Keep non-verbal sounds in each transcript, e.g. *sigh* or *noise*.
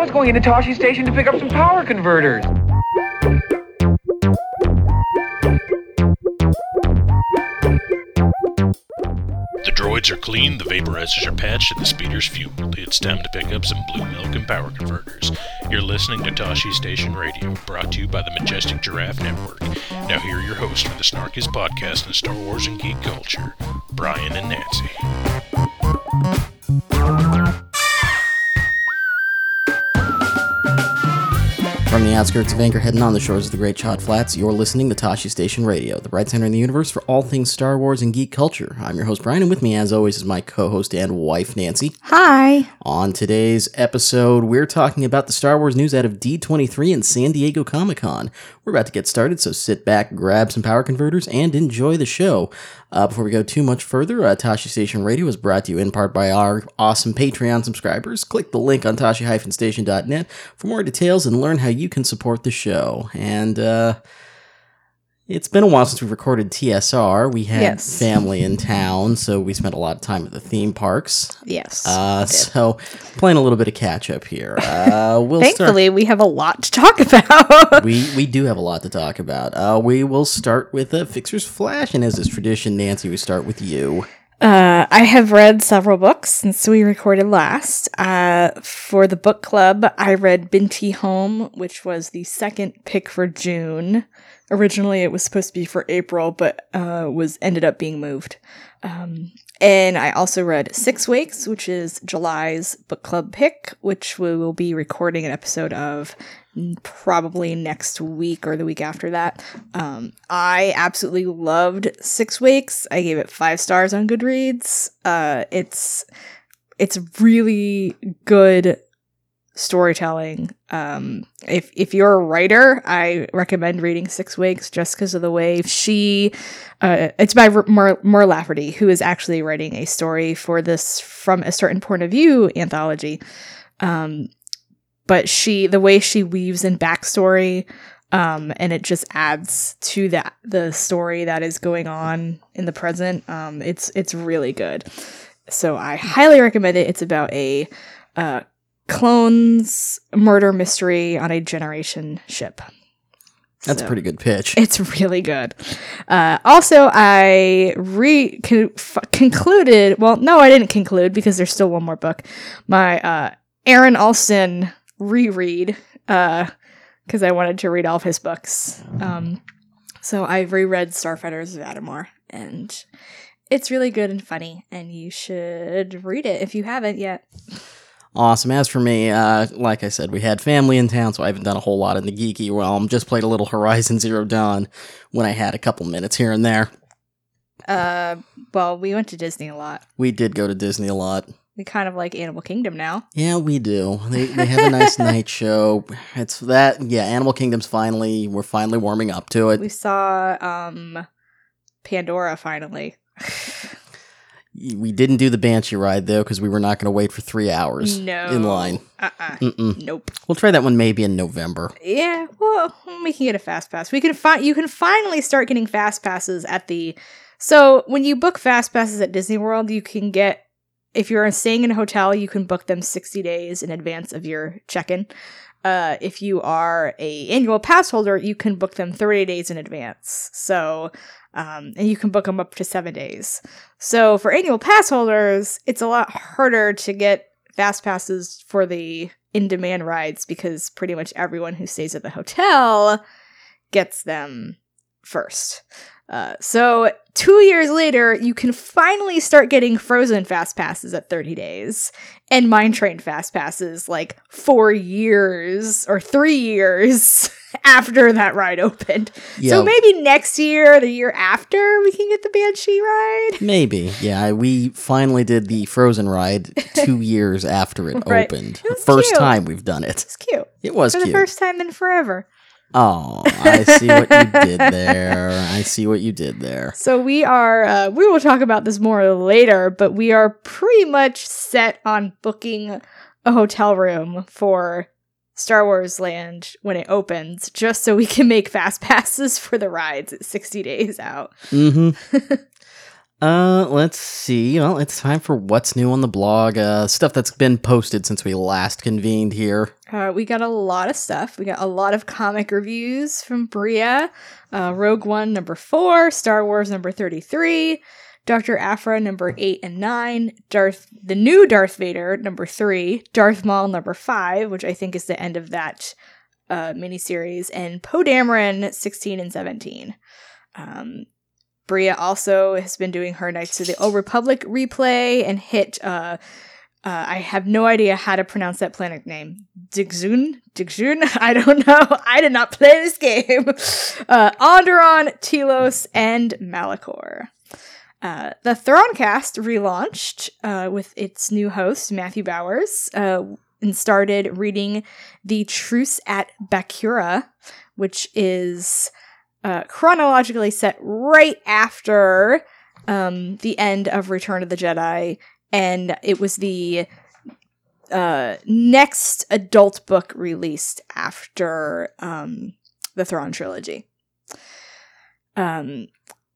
was going into Tosche Station to pick up some power converters. The droids are clean, the vaporizers are patched, and the speeder's fueled. It's time to pick up some blue milk and power converters. You're listening to Tosche Station Radio, brought to you by the Majestic Giraffe Network. Now, here are your hosts for the snarkiest podcast in Star Wars and geek culture, Brian and Nancy. The outskirts of Anchorhead and on the shores of the Great Chott Flats, you're listening to Tosche Station Radio, the bright center in the universe for all things Star Wars and geek culture. I'm your host, Brian, and with me, as always, is my co host and wife, Nancy. Hi. On today's episode, we're talking about the Star Wars news out of D23 and San Diego Comic Con. We're about to get started, so sit back, grab some power converters, and enjoy the show. Uh, before we go too much further, uh, Tosche Station Radio is brought to you in part by our awesome Patreon subscribers. Click the link on tosche-station.net for more details and learn how you can support the show. And uh, it's been a while since we recorded TSR. We had Yes. family in town, so we spent a lot of time at the theme parks. Yes. Uh, so playing a little bit of catch up here. Uh, *laughs* we'll start. Thankfully, we have a lot to talk about. We we do have a lot to talk about. Uh, we will start with a Fixer's Flash, and as is tradition, Nancy, we start with you. Uh, I have read several books since we recorded last. Uh, for the book club, I read Binti Home, which was the second pick for June. Originally, it was supposed to be for April, but uh, was ended up being moved. Um, and I also read Six Weeks, which is July's book club pick, which we will be recording an episode of probably next week or the week after that. Um, I absolutely loved Six Weeks. I gave it five stars on Goodreads. Uh, it's it's really good storytelling. Um, if if you're a writer, I recommend reading Six Weeks just because of the way she. Uh, it's by Mur, Mur Lafferty, who is actually writing a story for this from a certain point of view anthology. Um, but she, the way she weaves in backstory, um, and it just adds to that the story that is going on in the present. Um, it's it's really good. So I highly recommend it. It's about a uh, clones murder mystery on a generation ship. That's a pretty good pitch. it's really good. Uh, also, I re con- f- concluded. Well, no, I didn't conclude because there's still one more book. My uh, Aaron Alston reread because I wanted to read all of his books. Um, so I reread Starfighters of Adumar, and it's really good and funny, and you should read it if you haven't yet. Awesome. As for me, uh, like I said, we had family in town, so I haven't done a whole lot in the geeky realm. Just played a little Horizon Zero Dawn when I had a couple minutes here and there. Uh, well, we went to Disney a lot. We did go to Disney a lot. We kind of like Animal Kingdom now. Yeah, we do. They, they have a nice *laughs* night show. It's that, yeah, Animal Kingdom's finally, we're finally warming up to it. We saw um Pandora finally. We didn't do the Banshee ride, though, because we were not going to wait for three hours no. in line. Uh-uh. Nope. We'll try that one maybe in November. Yeah, well, we can get a fast pass. We can find you can finally start getting fast passes at the So, when you book fast passes at Disney World, you can get if you're staying in a hotel, you can book them 60 days in advance of your check-in. Uh, if you are a annual pass holder, you can book them 30 days in advance. So, um, and you can book them up to seven days. So for annual pass holders, it's a lot harder to get fast passes for the in-demand rides because pretty much everyone who stays at the hotel gets them first. Uh, so two years later, you can finally start getting Frozen fast passes at 30 days, and Mine Train fast passes like four years or three years *laughs* after that ride opened. So maybe next year, the year after, we can get the Banshee ride. maybe. Yeah, we finally did the Frozen ride *laughs* two years after it Right. opened. It First cute. time we've done it. It's cute. It was For the first time in forever. Oh, I see what you did there. I see what you did there. *laughs* So we are, uh, we will talk about this more later, but we are pretty much set on booking a hotel room for Star Wars Land when it opens, just so we can make fast *laughs* passes for the rides at 60 days out. Mm-hmm. *laughs* Uh, let's see. Well, it's time for what's new on the blog. Uh, stuff that's been posted since we last convened here. Uh, we got a lot of stuff. We got a lot of comic reviews from Bria. Uh, Rogue One number four, Star Wars number thirty-three, Doctor Aphra number eight and nine, Darth the new Darth Vader number three, Darth Maul number five, which I think is the end of that uh, miniseries, and Poe Dameron sixteen and seventeen. Um, Bria also has been doing her Knights of the Old Republic replay and hit. Uh, uh, I have no idea how to pronounce that planet name. Digzun? Digzun? *laughs* I don't know. I did not play this game. *laughs* Uh, Onderon, Telos, and Malachor. Uh, the Thrawncast relaunched uh, with its new host, Matthew Bowers, uh, and started reading The Truce at Bakura, which is uh, chronologically set right after um, the end of Return of the Jedi, and it was the uh, next adult book released after um, the Thrawn trilogy. Um,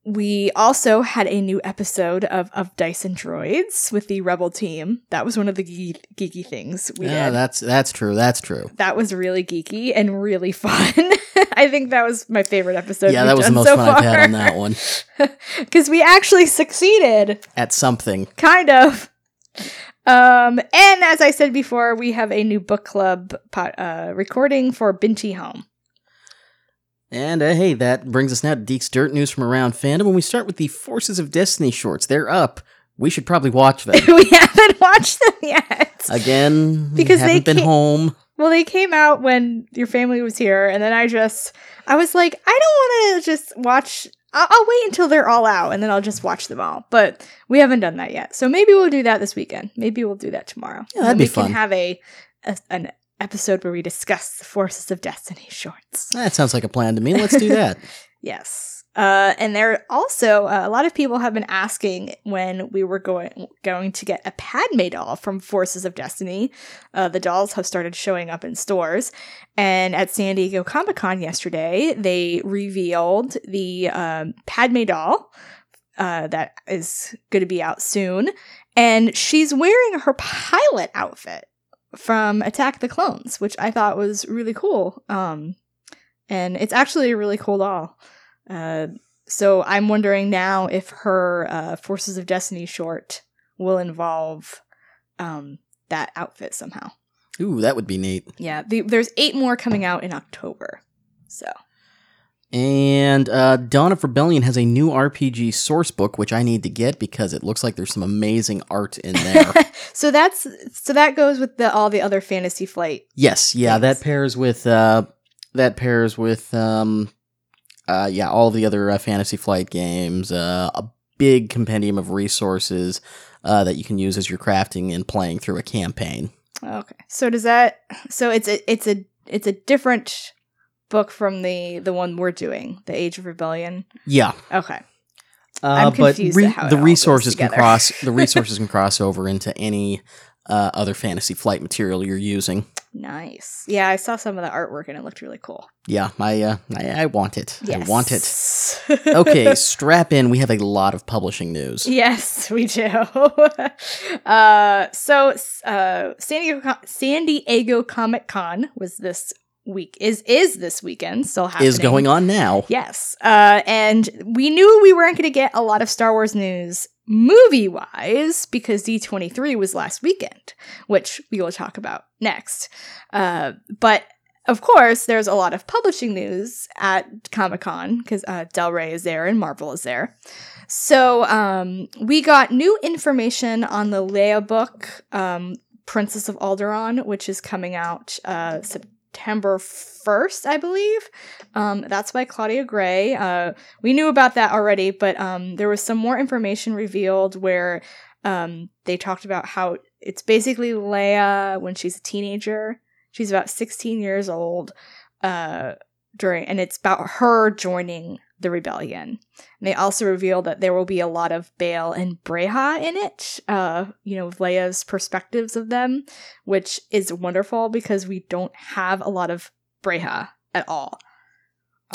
we also had a new episode of of Dice and Droids with the Rebel team. That was one of the geeky, geeky things we yeah, did. that's that's true. That's true. that was really geeky and really fun. *laughs* I think that was my favorite episode. yeah, that was the most so fun I've had on far. that one. *laughs* because we actually succeeded, At something. kind of. Um, and as I said before, we have a new book club pot, uh, recording for Binti Home. And uh, hey, that brings us now to Deak's Dirt News from around fandom. When we start with the Forces of Destiny shorts, they're up. We should probably watch them. *laughs* we haven't watched them yet. Again, Because they haven't been can't- home. Well, they came out when your family was here, and then I just, I was like, I don't want to just watch. I'll, I'll wait until they're all out, and then I'll just watch them all. But we haven't done that yet, so maybe we'll do that this weekend. Maybe we'll do that tomorrow. Yeah, that'd be we fun. can have a, a an episode where we discuss the Forces of Destiny shorts. That sounds like a plan to me. Let's do that. *laughs* Yes. Uh, and there also uh, a lot of people have been asking when we were going going to get a Padme doll from Forces of Destiny. Uh, the dolls have started showing up in stores, and at San Diego Comic Con yesterday, they revealed the um, Padme doll uh, that is going to be out soon, and she's wearing her pilot outfit from Attack the Clones, which I thought was really cool. Um, and it's actually a really cool doll. Uh, so I'm wondering now if her uh, Forces of Destiny short will involve um, that outfit somehow. Ooh, that would be neat. Yeah, the, there's eight more coming out in October. So And uh, Dawn of Rebellion has a new RPG source book, which I need to get because it looks like there's some amazing art in there. *laughs* so that's so that goes with the all the other Fantasy Flight. yes, yeah, Thanks. that pairs with uh, that pairs with um, uh, yeah, all the other uh, Fantasy Flight games. Uh, a big compendium of resources uh, that you can use as you're crafting and playing through a campaign. Okay, so does that? So it's a it's a it's a different book from the the one we're doing, the Age of Rebellion. Yeah, Okay, uh, I'm but re- at how it the resources can cross the *laughs* resources can cross over into any uh, other Fantasy Flight material you're using. nice. Yeah, I saw some of the artwork and it looked really cool. Yeah, I uh, I, I want it. Yes. I want it. *laughs* Okay, strap in. We have a lot of publishing news. Yes, *laughs* we do. uh, so, uh, San Diego, San Diego Comic Con was this week. Is is this weekend still happening? Is going on now. Yes. Uh, and we knew we weren't going to get a lot of Star Wars news movie wise because D23 was last weekend, which we will talk about next. Uh, but of course, there's a lot of publishing news at Comic Con because uh, Del Rey is there and Marvel is there. So um, we got new information on the Leia book, um, Princess of Alderaan, which is coming out uh, September 1st, I believe. Um, that's by Claudia Gray. Uh, we knew about that already, but um, there was some more information revealed where um, they talked about how it's basically Leia when she's a teenager. She's about 16 years old. Uh, during and it's about her joining the rebellion. And they also reveal that there will be a lot of Bail and Breha in it. Uh, you know, Leia's perspectives of them, which is wonderful because we don't have a lot of Breha at all.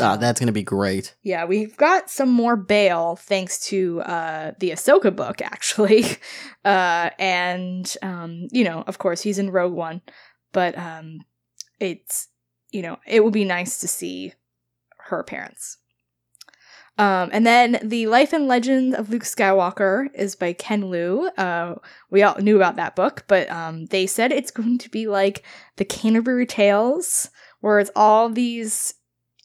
Ah, that's gonna be great. yeah, we've got some more bail thanks to uh, the Ahsoka book, actually. *laughs* Uh, and, um, you know, of course, he's in Rogue One, but um, it's, you know, it will be nice to see her parents. Um, and then The Life and Legend of Luke Skywalker is by Ken Liu. Uh, we all knew about that book, but um, they said it's *laughs* going to be like the Canterbury Tales, where it's all these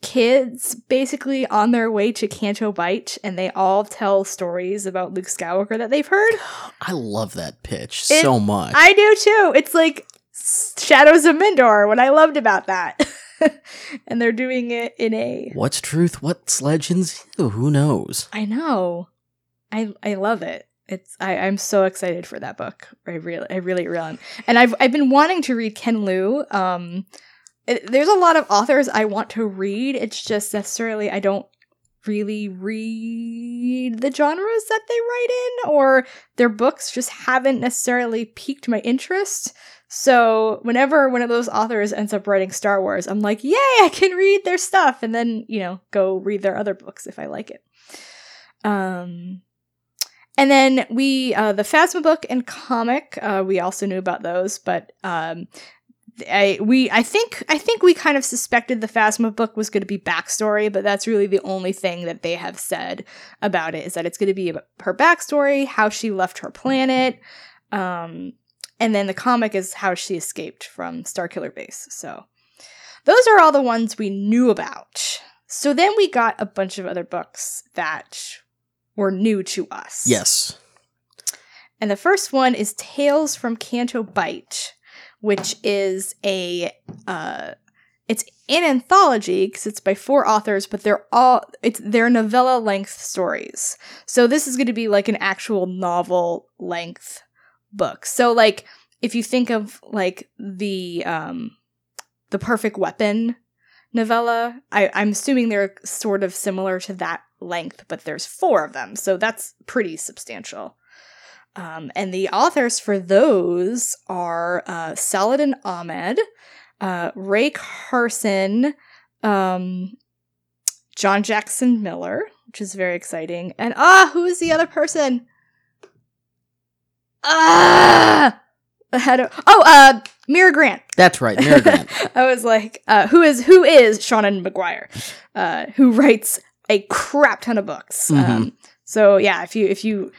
kids basically on their way to Canto Bight and they all tell stories about Luke Skywalker that they've heard. *gasps* I love that pitch It- so much. I do too. It's like Shadows of Mindor, what I loved about that. *laughs* *laughs* and they're doing it in a What's truth? What's legends? Who knows? I know. I I love it. It's I, I'm so excited for that book. I really I really really am. And I've I've been wanting to read Ken Liu. Um it- there's a lot of authors I want to read. It's just necessarily I don't really read the genres that they write in or their books just haven't necessarily piqued my interest. So whenever one of those authors ends up writing Star Wars, I'm like, yay, I can read their stuff and then, you know, go read their other books if I like it. Um and then we uh the Phasma book and comic, uh we also knew about those, but um I we I think I think we kind of suspected the Phasma book was going to be backstory, but that's really the only thing that they have said about it is that it's going to be her backstory, how she left her planet, um, and then the comic is how she escaped from Starkiller Base. So those are all the ones we knew about. So then we got a bunch of other books that were new to us. Yes. And the first one is Tales from Canto Bight, which is a uh it's an anthology because it's by four authors, but they're all it's they're novella length stories. So this is going to be like an actual novel length book. So like if you think of like the um the Perfect Weapon novella, I, I'm assuming they're sort of similar to that length, but there's four of them, so that's pretty substantial. Um, and the authors for those are uh, Saladin Ahmed, uh, Rae Carson, um, John Jackson Miller, which is very exciting. And ah, who is the other person? Ah, of oh, uh, Mira Grant. That's right, Mira Grant. *laughs* I was like, uh, who is who is Seanan McGuire, uh, who writes a crap ton of books. Mhm. Um, so yeah, if you if you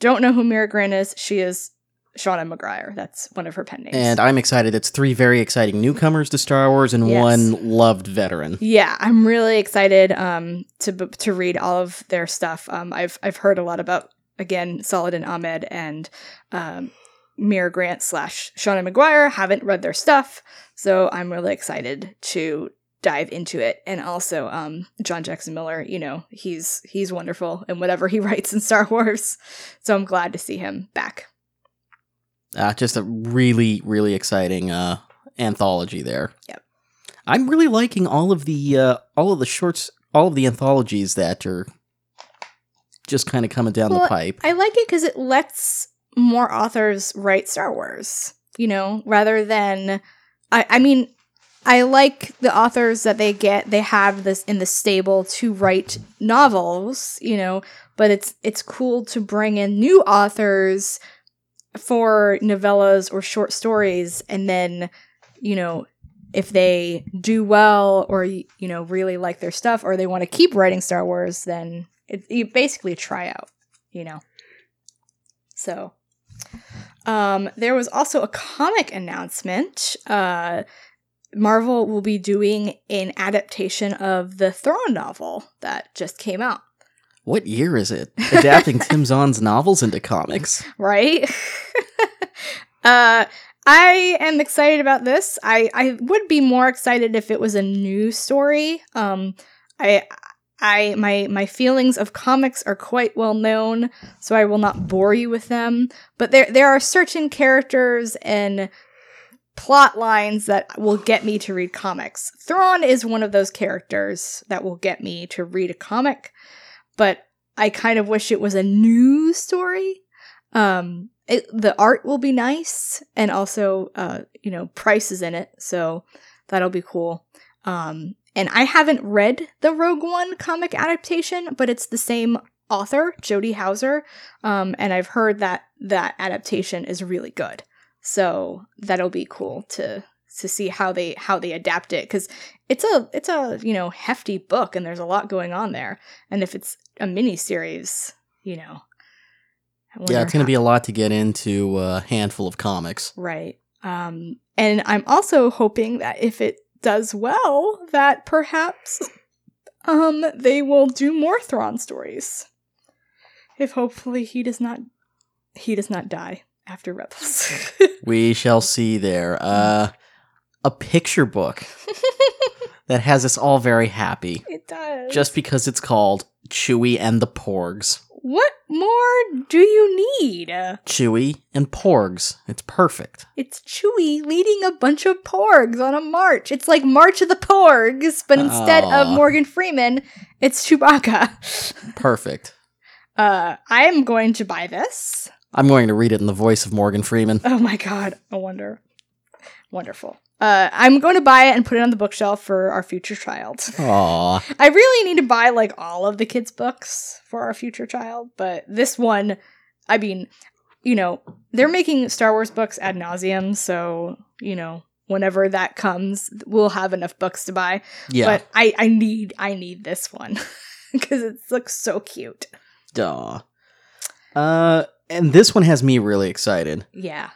don't know who Mira Grant is, she is Seanan McGuire. That's one of her pen names. and I'm excited. It's three very exciting newcomers to Star Wars and Yes. one loved veteran. yeah, I'm really excited um, to to read all of their stuff. Um, I've I've heard a lot about again Saladin Ahmed and um, Mira Grant slash Seanan McGuire. Haven't read their stuff, so I'm really excited to dive into it. And also um, John Jackson Miller. You know he's he's wonderful in whatever he *laughs* writes in Star Wars, so I'm glad to see him back. Uh, just a really, really exciting uh, anthology there. Yep. I'm really liking all of the uh, all of the shorts, all of the anthologies that are just kind of coming down the pipe. I like it because it lets more authors write Star Wars, you know, rather than. I, I mean, I like the authors that they get, they have this in the stable to write novels, you know, but it's it's cool to bring in new authors for novellas or short stories and then, you know, if they do well or you know really like their stuff or they want to keep writing Star Wars, then it, you basically try out, you know. So, um, there was also a comic announcement. Uh, Marvel will be doing an adaptation of the Thrawn novel that just came out, What year is it? *laughs* Adapting Tim Zahn's novels into comics. right? *laughs* uh, I am excited about this. I I would be more excited if it was a new story. Um, I I my my feelings of comics are quite well known, so I will not bore you with them. But there there are certain characters and plot lines that will get me to read comics. Thrawn is one of those characters that will get me to read a comic, but I kind of wish it was a new story. Um, it, the art will be nice, and also, uh, you know, Price is in it, so that'll be cool. Um, and I haven't read the Rogue One comic adaptation, but it's the same author, Jody Houser, um, and I've heard that that adaptation is really good. So that'll be cool to to see how they how they adapt it because it's a it's a you know hefty book and there's a lot going on there. And if it's a mini series, you know, Yeah, it's going to be a lot to get into a handful of comics. Right. Um, and I'm also hoping that if it does well, that perhaps um they will do more Thrawn stories. If hopefully he does not he does not die after Rebels. *laughs* We shall see there. Uh, a picture book *laughs* that has us all very happy it does. just because it's called Chewie and the Porgs. What more do you need? Chewy and Porgs. It's perfect. It's Chewy leading a bunch of porgs on a march. It's like March of the Porgs, but instead of Morgan Freeman, it's Chewbacca. *laughs* Perfect. Uh, I am going to buy this. I'm going to read it in the voice of Morgan Freeman. Oh my god, I wonder. Wonderful. Uh, I'm going to buy it and put it on the bookshelf for our future child. Aw. *laughs* I really need to buy like all of the kids' books for our future child, but this one, I mean, you know, they're making Star Wars books ad nauseum, so you know, whenever that comes, we'll have enough books to buy. Yeah. But I, I need, I need this one *laughs* because it looks so cute. Duh. Uh, and this one has me really excited. Yeah.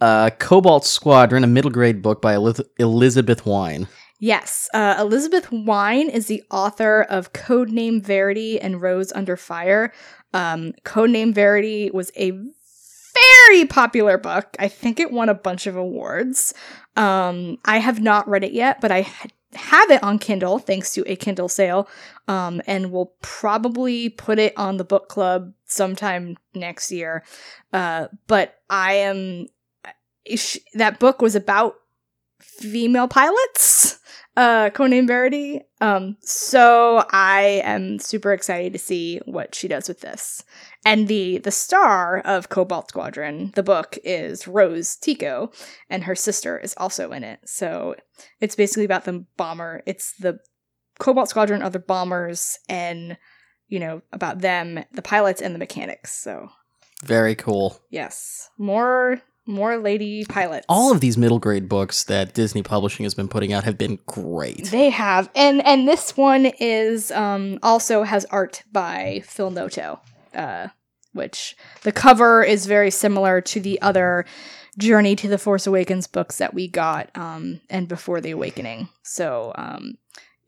Uh, Cobalt Squadron, a middle grade book by Eliz- Elizabeth Wein. Yes, uh, Elizabeth Wein is the author of Codename Verity and Rose Under Fire. Um, Codename Verity was a very popular book. I think it won a bunch of awards. Um, I have not read it yet, but I ha- have it on Kindle thanks to a Kindle sale, um, and will probably put it on the book club sometime next year. Uh, but I am sh- that book was about female pilots uh conan verity. Um so i am super excited to see what she does with this. And the the star of cobalt squadron the book is rose tico and her sister is also in it. So it's basically about the bomber it's the cobalt squadron are the bombers and you know about them the pilots and the mechanics so. Very cool. yes. More more lady pilots All of these middle grade books that Disney Publishing has been putting out have been great. They have, and and this one is um also has art by Phil Noto, uh, which the cover is very similar to the other Journey to the Force Awakens books that we got, um, and Before the Awakening. So um,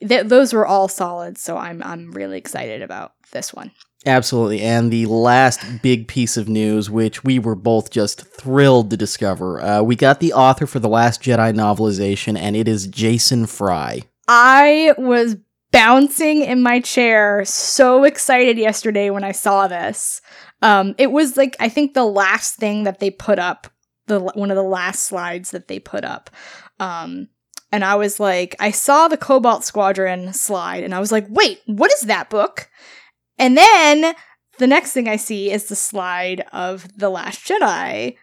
th- those were all solid. So I'm I'm really excited about this one. Absolutely. And the last big piece of news, which we were both just thrilled to discover, uh, we got the author for The Last Jedi novelization, and it is Jason Fry. I was bouncing in my chair, so excited yesterday when I saw this. Um, it was like I think the last thing that they put up, the one of the last slides that they put up. Um, and I was like, I saw the Cobalt Squadron slide, and I was like, wait, what is that book? And then the next thing I see is the slide of The Last Jedi.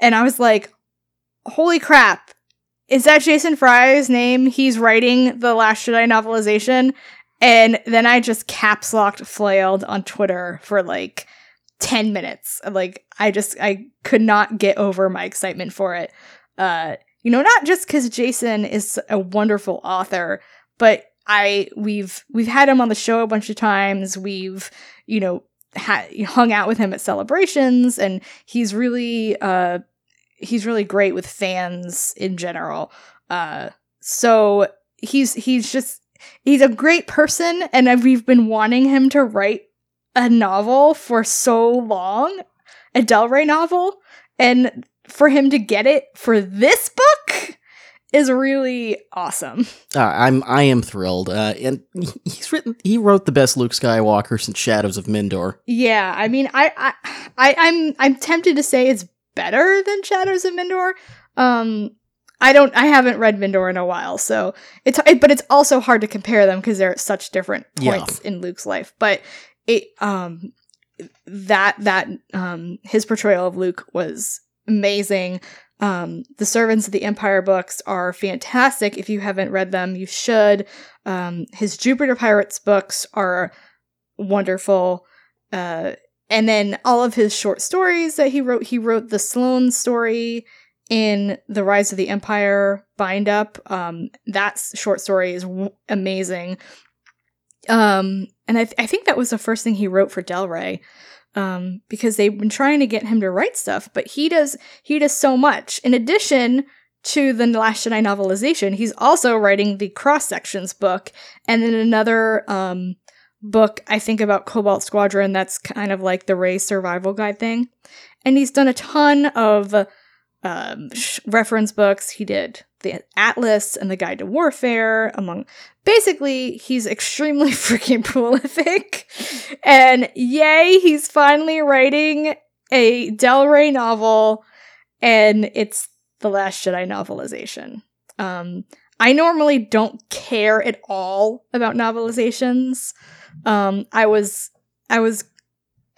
And I was like, holy crap, is that Jason Fry's name? He's writing the Last Jedi novelization. And then I just caps locked flailed on Twitter for like 10 minutes. Like, I just, I could not get over my excitement for it. Uh, you know, not just because Jason is a wonderful author, but I, we've, we've had him on the show a bunch of times. We've, you know, ha- hung out with him at celebrations and he's really, uh, he's really great with fans in general. Uh, so he's he's just he's a great person, and we've been wanting him to write a novel for so long, a Del Rey novel, and for him to get it for this book is really awesome. Uh, I'm I am thrilled, uh, and he's written he wrote the best Luke Skywalker since Shadows of Mindor. Yeah, I mean, I, I, I, I'm, I'm tempted to say it's better than Shadows of Mindor. Um, I don't, I haven't read Mindor in a while, so it's, it, but it's also hard to compare them because they're at such different Yeah. points in Luke's life. But it, um, that that um his portrayal of Luke was amazing. Um, the Servants of the Empire books are fantastic. If you haven't read them, you should. Um, his Jupiter Pirates books are wonderful. Uh, and then all of his short stories that he wrote, he wrote the Sloane story in the Rise of the Empire bind up. Um, that short story is w- amazing. Um, and I, th- I think that was the first thing he wrote for Del Rey. Um, because they've been trying to get him to write stuff, but he does he does so much. In addition to the Last Jedi novelization, he's also writing the cross sections book, and then another um book I think about Cobalt Squadron that's kind of like the Rey survival guide thing. And he's done a ton of um, reference books. He did the Atlas and the Guide to Warfare, among basically, he's extremely *laughs* freaking prolific. And yay, he's finally writing a Del Rey novel, and it's the Last Jedi novelization. Um, I normally don't care at all about novelizations. Um, I was I was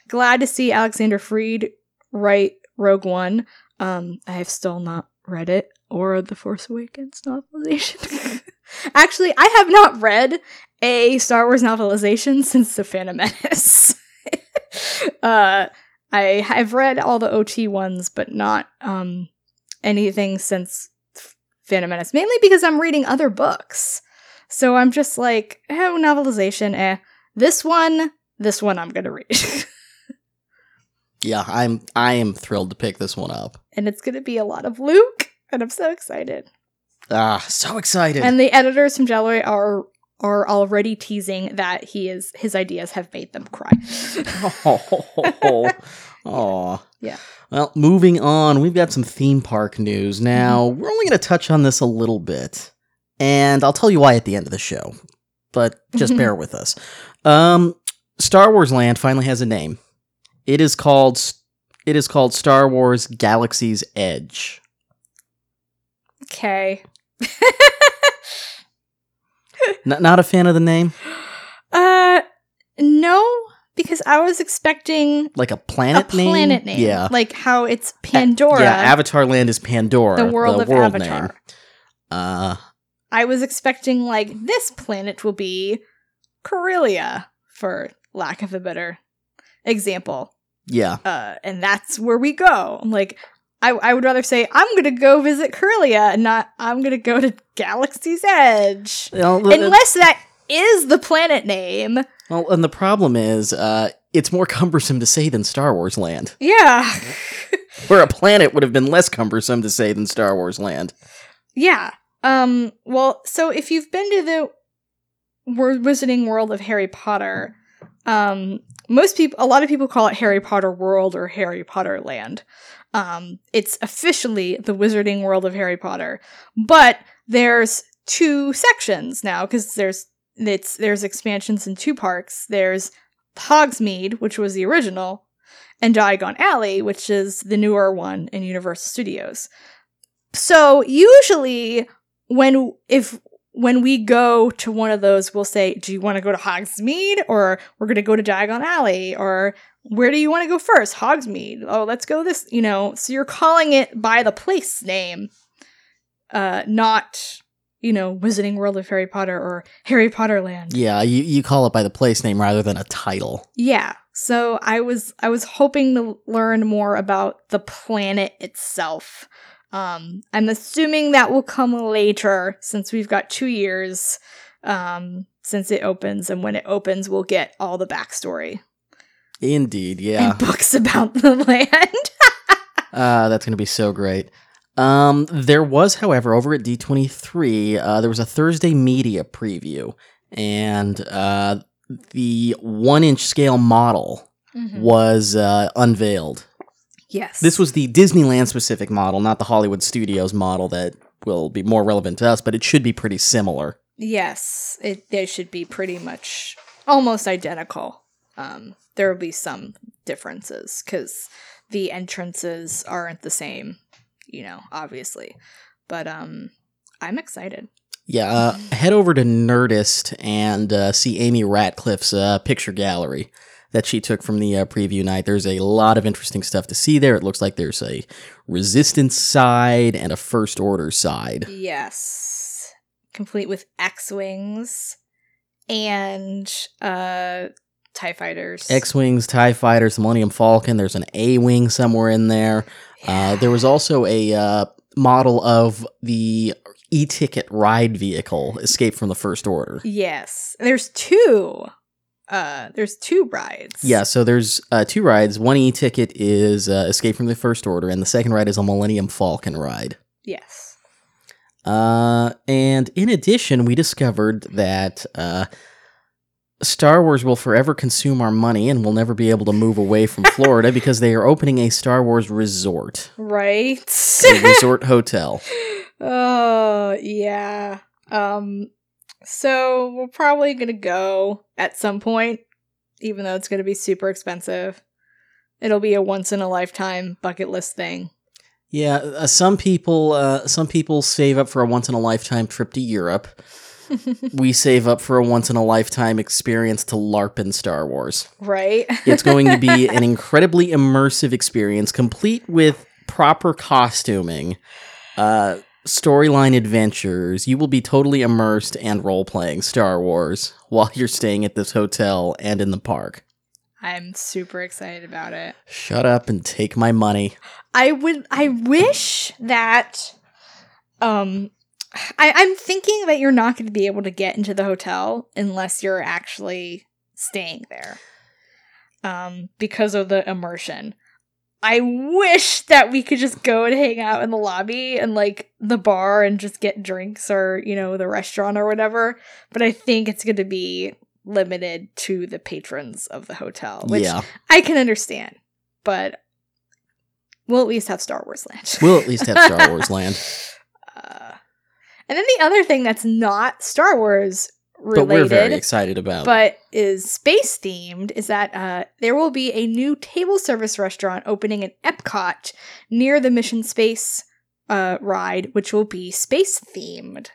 glad to see Alexander Freed write Rogue One. Um, I have still not read it or the Force Awakens novelization. *laughs* Actually, I have not read a Star Wars novelization since The Phantom Menace. *laughs* uh, I have read all the OT ones, but not um, anything since Phantom Menace, mainly because I'm reading other books. So I'm just like, oh, novelization, eh. This one, this one I'm gonna read. *laughs* Yeah, I'm I am thrilled to pick this one up. And it's gonna be a lot of Luke, and I'm so excited. Ah, so excited. And the editors from Jellaway are are already teasing that he is his ideas have made them cry. *laughs* *laughs* oh, oh. Yeah. Well, moving on, we've got some theme park news. Now, we're only going to touch on this a little bit, and I'll tell you why at the end of the show, but just Mhm. bear with us. Um, Star Wars Land finally has a name. It is called it is called Star Wars Galaxy's Edge. okay. N- not a fan of the name? *gasps* uh no, because I was expecting Like a planet a name? planet name. Yeah. Like how it's Pandora. Yeah, Avatar Land is Pandora. the world of world Avatar. name. Uh, I was expecting like this planet will be Corellia, for lack of a better example. Yeah. Uh, and that's where we go. I'm like, I, I would rather say I'm gonna go visit Corellia and not I'm gonna go to Galaxy's Edge. Well, Unless that is the planet name. well, and the problem is, uh, it's more cumbersome to say than Star Wars Land. Yeah. *laughs* Where a planet would have been less cumbersome to say than Star Wars Land. yeah. Um, well, so if you've been to the wor- Wizarding World of Harry Potter, um, most people, a lot of people call it Harry Potter World or Harry Potter Land. Um, it's officially the Wizarding World of Harry Potter, but there's two sections now because there's it's there's expansions in two parks. There's Hogsmeade, which was the original, and Diagon Alley, which is the newer one in Universal Studios. So usually when if when we go to one of those, we'll say, "Do you want to go to Hogsmeade, or we're going to go to Diagon Alley, or where do you want to go first? Hogsmeade. Oh, let's go this. You know, so you're calling it by the place name, uh, not you know, Wizarding World of Harry Potter or Harry Potter Land. Yeah, you, you call it by the place name rather than a title. Yeah. So I was I was hoping to learn more about the planet itself. Um, I'm assuming that will come later since we've got two years um, since it opens, and when it opens, we'll get all the backstory Indeed, yeah. and books about the *laughs* land. *laughs* Uh, that's going to be so great. Um, there was, however, over at D23, uh, there was a Thursday media preview, and uh, the one inch scale model was uh, unveiled. Yes. This was the Disneyland specific model, not the Hollywood Studios model that will be more relevant to us, but it should be pretty similar. Yes, it they should be pretty much almost identical. Um, there will be some differences because the entrances aren't the same, you know, obviously. But um, I'm excited. Yeah, uh, head over to Nerdist and uh, see Amy Ratcliffe's uh, picture gallery. That she took from the uh, preview night. There's a lot of interesting stuff to see there. It looks like there's a resistance side and a first order side. Yes. Complete with X Wings and uh TIE fighters. X Wings, TIE Fighters, Millennium Falcon. There's an A Wing somewhere in there. Uh, there was also a uh, model of the e ticket ride vehicle, Escape from the First Order. Yes. There's two. Uh there's two rides. Yeah, so there's uh, two rides. One e ticket is uh, Escape from the First Order, and the second ride is a Millennium Falcon ride. Yes. Uh, and in addition, we discovered that uh, Star Wars will forever consume our money and we'll never be able to move away from Florida *laughs* because they are opening a Star Wars resort, Right. a resort hotel. *laughs* oh, yeah. Um so we're probably going to go at some point even though it's going to be super expensive. It'll be a once in a lifetime bucket list thing. Yeah, uh, some people, uh, some people save up for a once in a lifetime trip to Europe. *laughs* we save up for a once in a lifetime experience to LARP in Star Wars. right? *laughs* It's going to be an incredibly immersive experience, complete with proper costuming, uh, storyline adventures. You will be totally immersed and role playing Star Wars while you're staying at this hotel and in the park. I'm super excited about it. Shut up and take my money. I would I wish that um I, I'm thinking that you're not going to be able to get into the hotel unless you're actually staying there. Um, because of the immersion. I wish that we could just go and hang out in the lobby and like the bar and just get drinks or, you know, the restaurant or whatever. But I think it's going to be limited to the patrons of the hotel, which yeah, I can understand. But we'll at least have Star Wars Land. we'll at least have Star *laughs* Wars Land. Uh, and then the other thing that's not Star Wars But we're very excited about. but is space themed, is that uh, there will be a new table service restaurant opening in Epcot near the Mission Space uh, ride, which will be space themed.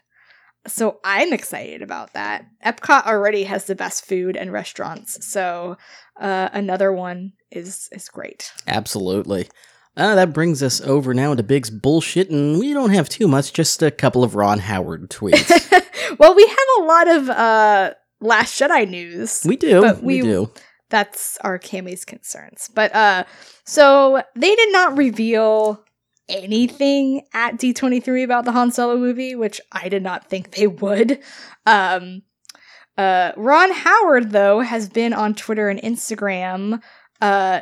So I'm excited about that. Epcot already has the best food and restaurants, so uh, another one is is great. Absolutely. Uh, that brings us over now to Biggs' bullshit, and we don't have too much, just a couple of Ron Howard tweets. *laughs* well, we have a lot of uh, Last Jedi news. we do. We, we- do. That's our Camie's concerns. But uh so they did not reveal anything at D23 about the Han Solo movie, which I did not think they would. Um uh Ron Howard though has been on Twitter and Instagram uh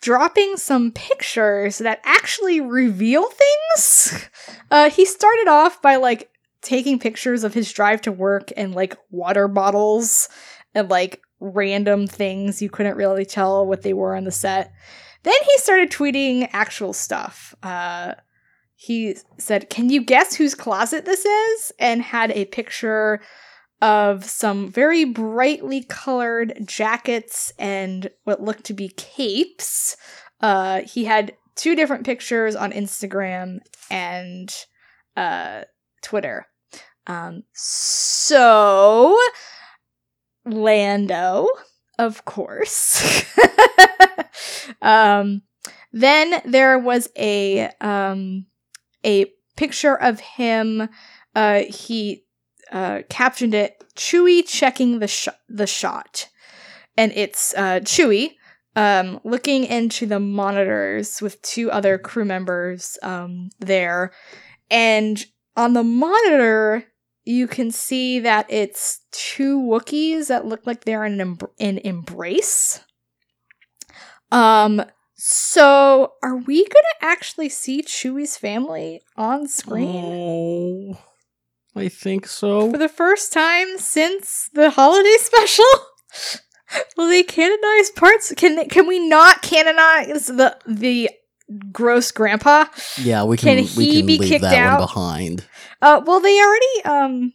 dropping some pictures that actually reveal things. Uh he started off by like taking pictures of his drive to work and like water bottles and like random things you couldn't really tell what they were on the set. Then he started tweeting actual stuff. Uh, he said, Can you guess whose closet this is? And had a picture of some very brightly colored jackets and what looked to be capes. Uh, he had two different pictures on Instagram and uh, Twitter. Um, so Lando, of course. *laughs* um, then there was a um, a picture of him. Uh, he uh, captioned it "Chewie checking the sh- the shot," and it's uh, Chewie um, looking into the monitors with two other crew members um, there, and on the monitor you can see that it's two Wookiees that look like they're in an, embrace. Um, so are we gonna actually see Chewie's family on screen? Oh, I think so. for the first time since the holiday *laughs* special? Will they canonize parts? Can they, can we not canonize the the gross grandpa? Yeah, we can. Can we he can be leave kicked that out? one behind. Uh, well, they already um.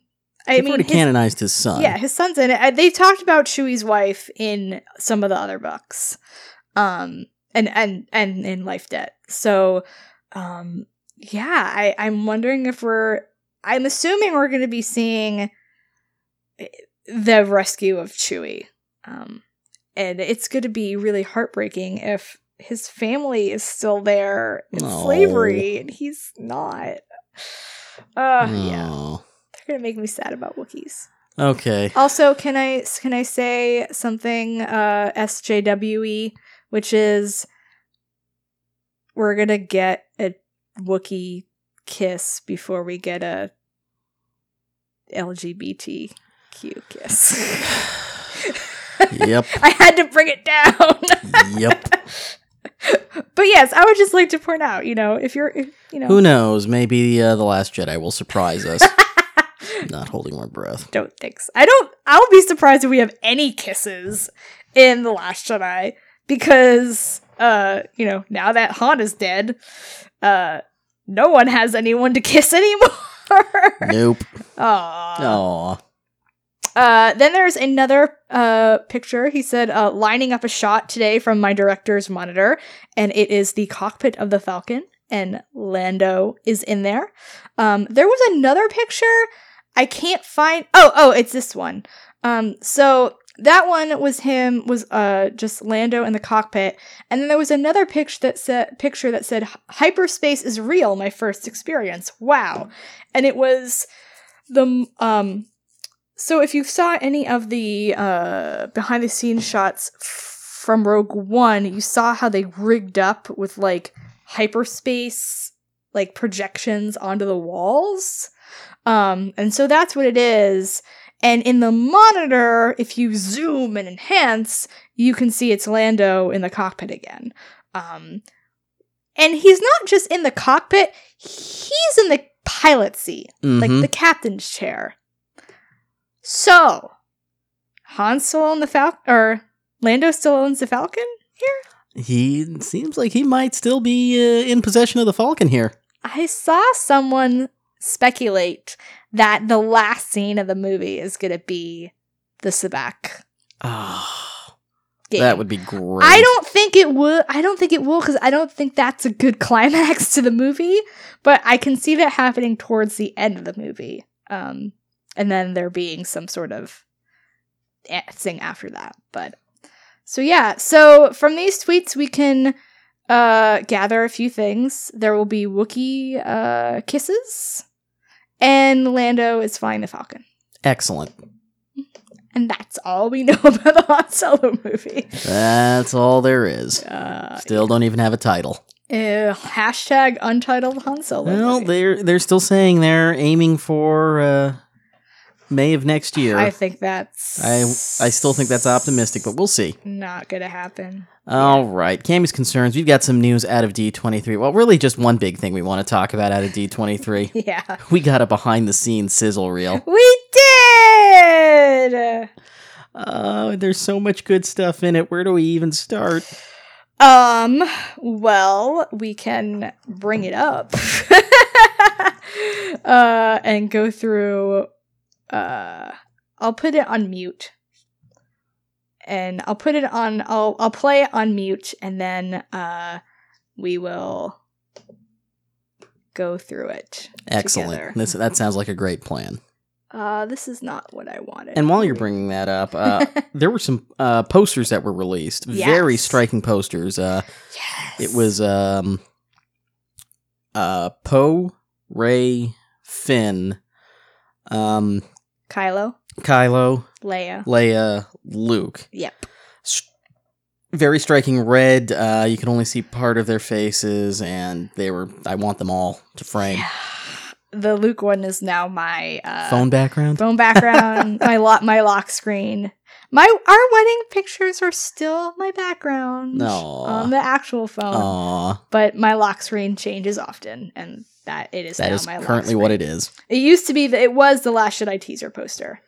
I They've mean, already his- canonized his son. Yeah, his son's in it. Uh, They've talked about Chewie's wife in some of the other books, um, and and and in Life Debt. So, um, yeah, I I'm wondering if we're. I'm assuming we're going to be seeing eh, the rescue of Chewie. Um, and it's going to be really heartbreaking if his family is still there in slavery and he's not. Uh, yeah, they're gonna make me sad about Wookiees. Okay. Also, can I can I say something uh SJWE, which is we're gonna get a Wookiee kiss before we get a LGBTQ kiss. Yep. *laughs* I had to bring it down. Yep. *laughs* but yes, I would just like to point out, you know, if you're, if, you know, Who knows? Maybe uh, the Last Jedi will surprise us. *laughs* Not holding my breath. don't think so. I don't. I'll be surprised if we have any kisses in the Last Jedi because, uh, you know, now that Han is dead, uh, no one has anyone to kiss anymore. Nope. *laughs* Aww. Aw. Uh, then there's another uh, picture. He said, uh, lining up a shot today from my director's monitor, and it is the cockpit of the Falcon, and Lando is in there. Um, there was another picture. I can't find. Oh, oh, it's this one. Um, so that one was him. Was uh just Lando in the cockpit, and then there was another picture that said picture that said hyperspace is real. My first experience. Wow, and it was the um so if you saw any of the uh, behind the scenes shots f- from Rogue One, you saw how they rigged up with like hyperspace like projections onto the walls. Um, and so that's what it is. And in the monitor, if you zoom and enhance, you can see it's Lando in the cockpit again. Um, and he's not just in the cockpit, he's in the pilot seat, like Mhm. the captain's chair. So, Han still owns the Falcon, or Lando still owns the Falcon here? He seems like he might still be uh, in possession of the Falcon here. I saw someone speculate that the last scene of the movie is going to be the sabacc Ah, game. that would be great. I don't think it would. I don't think it will because I don't think that's a good *laughs* climax to the movie. But I can see that happening towards the end of the movie, um, and then there being some sort of thing after that. But so yeah. So from these tweets, we can uh, gather a few things. There will be Wookiee uh, kisses, and Lando is flying the Falcon. Excellent. And that's all we know *laughs* about the Han Solo movie. That's all there is. Uh, Still don't even have a title. Uh, hashtag untitled Han Solo. Well, movie. they're they're still saying they're aiming for uh, May of next year. I think that's. I I still think that's optimistic, but we'll see. Not gonna happen. All right, Camie's concerns. We've got some news out of D23. Well, really, just one big thing we want to talk about out of D23. *laughs* Yeah, we got a behind the scenes sizzle reel. we did. Oh, there's so much good stuff in it. Where do we even start? Um. Well, we can bring it up. *laughs* uh, and go through. Uh, I'll put it on mute. And I'll put it on. I'll I'll play it on mute, and then uh, we will go through it. Excellent. together. This that sounds like a great plan. Uh, this is not what I wanted. And while you're bringing that up, uh, *laughs* there were some uh, posters that were released. Very striking posters. Uh, yes. it was um, uh, Poe, Rey, Finn, um, Kylo, Kylo, Leia. Leia, Luke. Yep. Very striking red. Uh, you can only see part of their faces, and they were. I want them all to frame. The Luke one is now my uh, Phone background. phone background, *laughs* my lock, my lock screen. My our wedding pictures are still my background No. on the actual phone, Aw, but my lock screen changes often, and that it is that is currently what it is. It used to be that it was the Last Jedi teaser poster,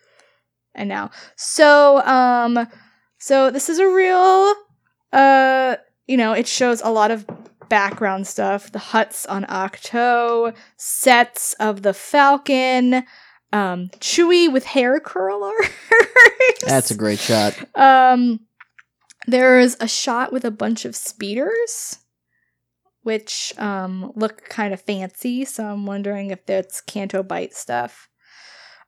and now. So um so this is a real uh you know it shows a lot of background stuff. The huts on Ahch-To sets of the Falcon um Chewie with hair curlers. *laughs* That's a great shot. um there's a shot with a bunch of speeders which um look kind of fancy so i'm wondering if that's Canto Bight stuff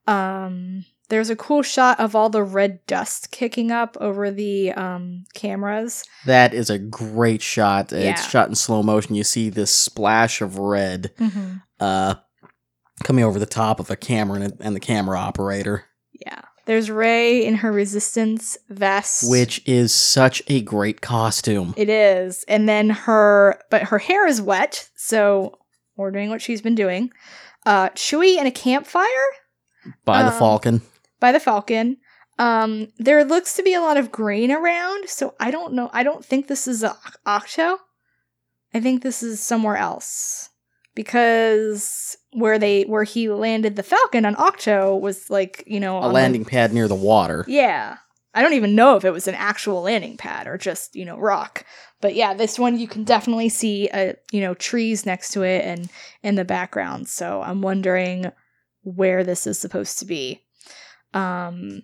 um there's a cool shot of all the red dust kicking up over the um, cameras. That is a great shot. Yeah. It's shot in slow motion. You see this splash of red uh, coming over the top of a camera and, and the camera operator, Yeah. There's Rey in her resistance vest. which is such a great costume. It is. And then her, but her hair is wet, so we're doing what she's been doing. Uh, Chewie in a campfire by the um, Falcon. by the Falcon. Um, there looks to be a lot of grain around, so I don't know. I don't think this is a Ahch-To. I think this is somewhere else because where they where he landed the Falcon on Ahch-To was like you know A on the- landing pad near the water. yeah. I don't even know if it was an actual landing pad or just, you know, rock. But yeah, this one you can definitely see uh, you know, trees next to it and in the background. So I'm wondering where this is supposed to be. Um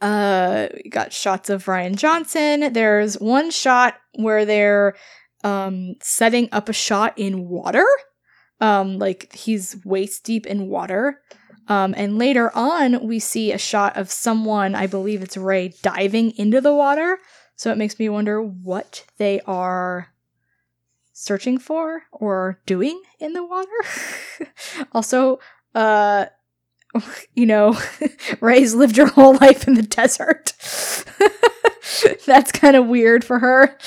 uh we got shots of Rian Johnson. There's one shot where they're um setting up a shot in water. Um like he's waist deep in water. Um, and later on, we see a shot of someone, I believe it's Rey, diving into the water. So it makes me wonder what they are searching for or doing in the water. *laughs* also, uh, *laughs* you know, *laughs* Rey's lived her whole life in the desert. That's kind of weird for her.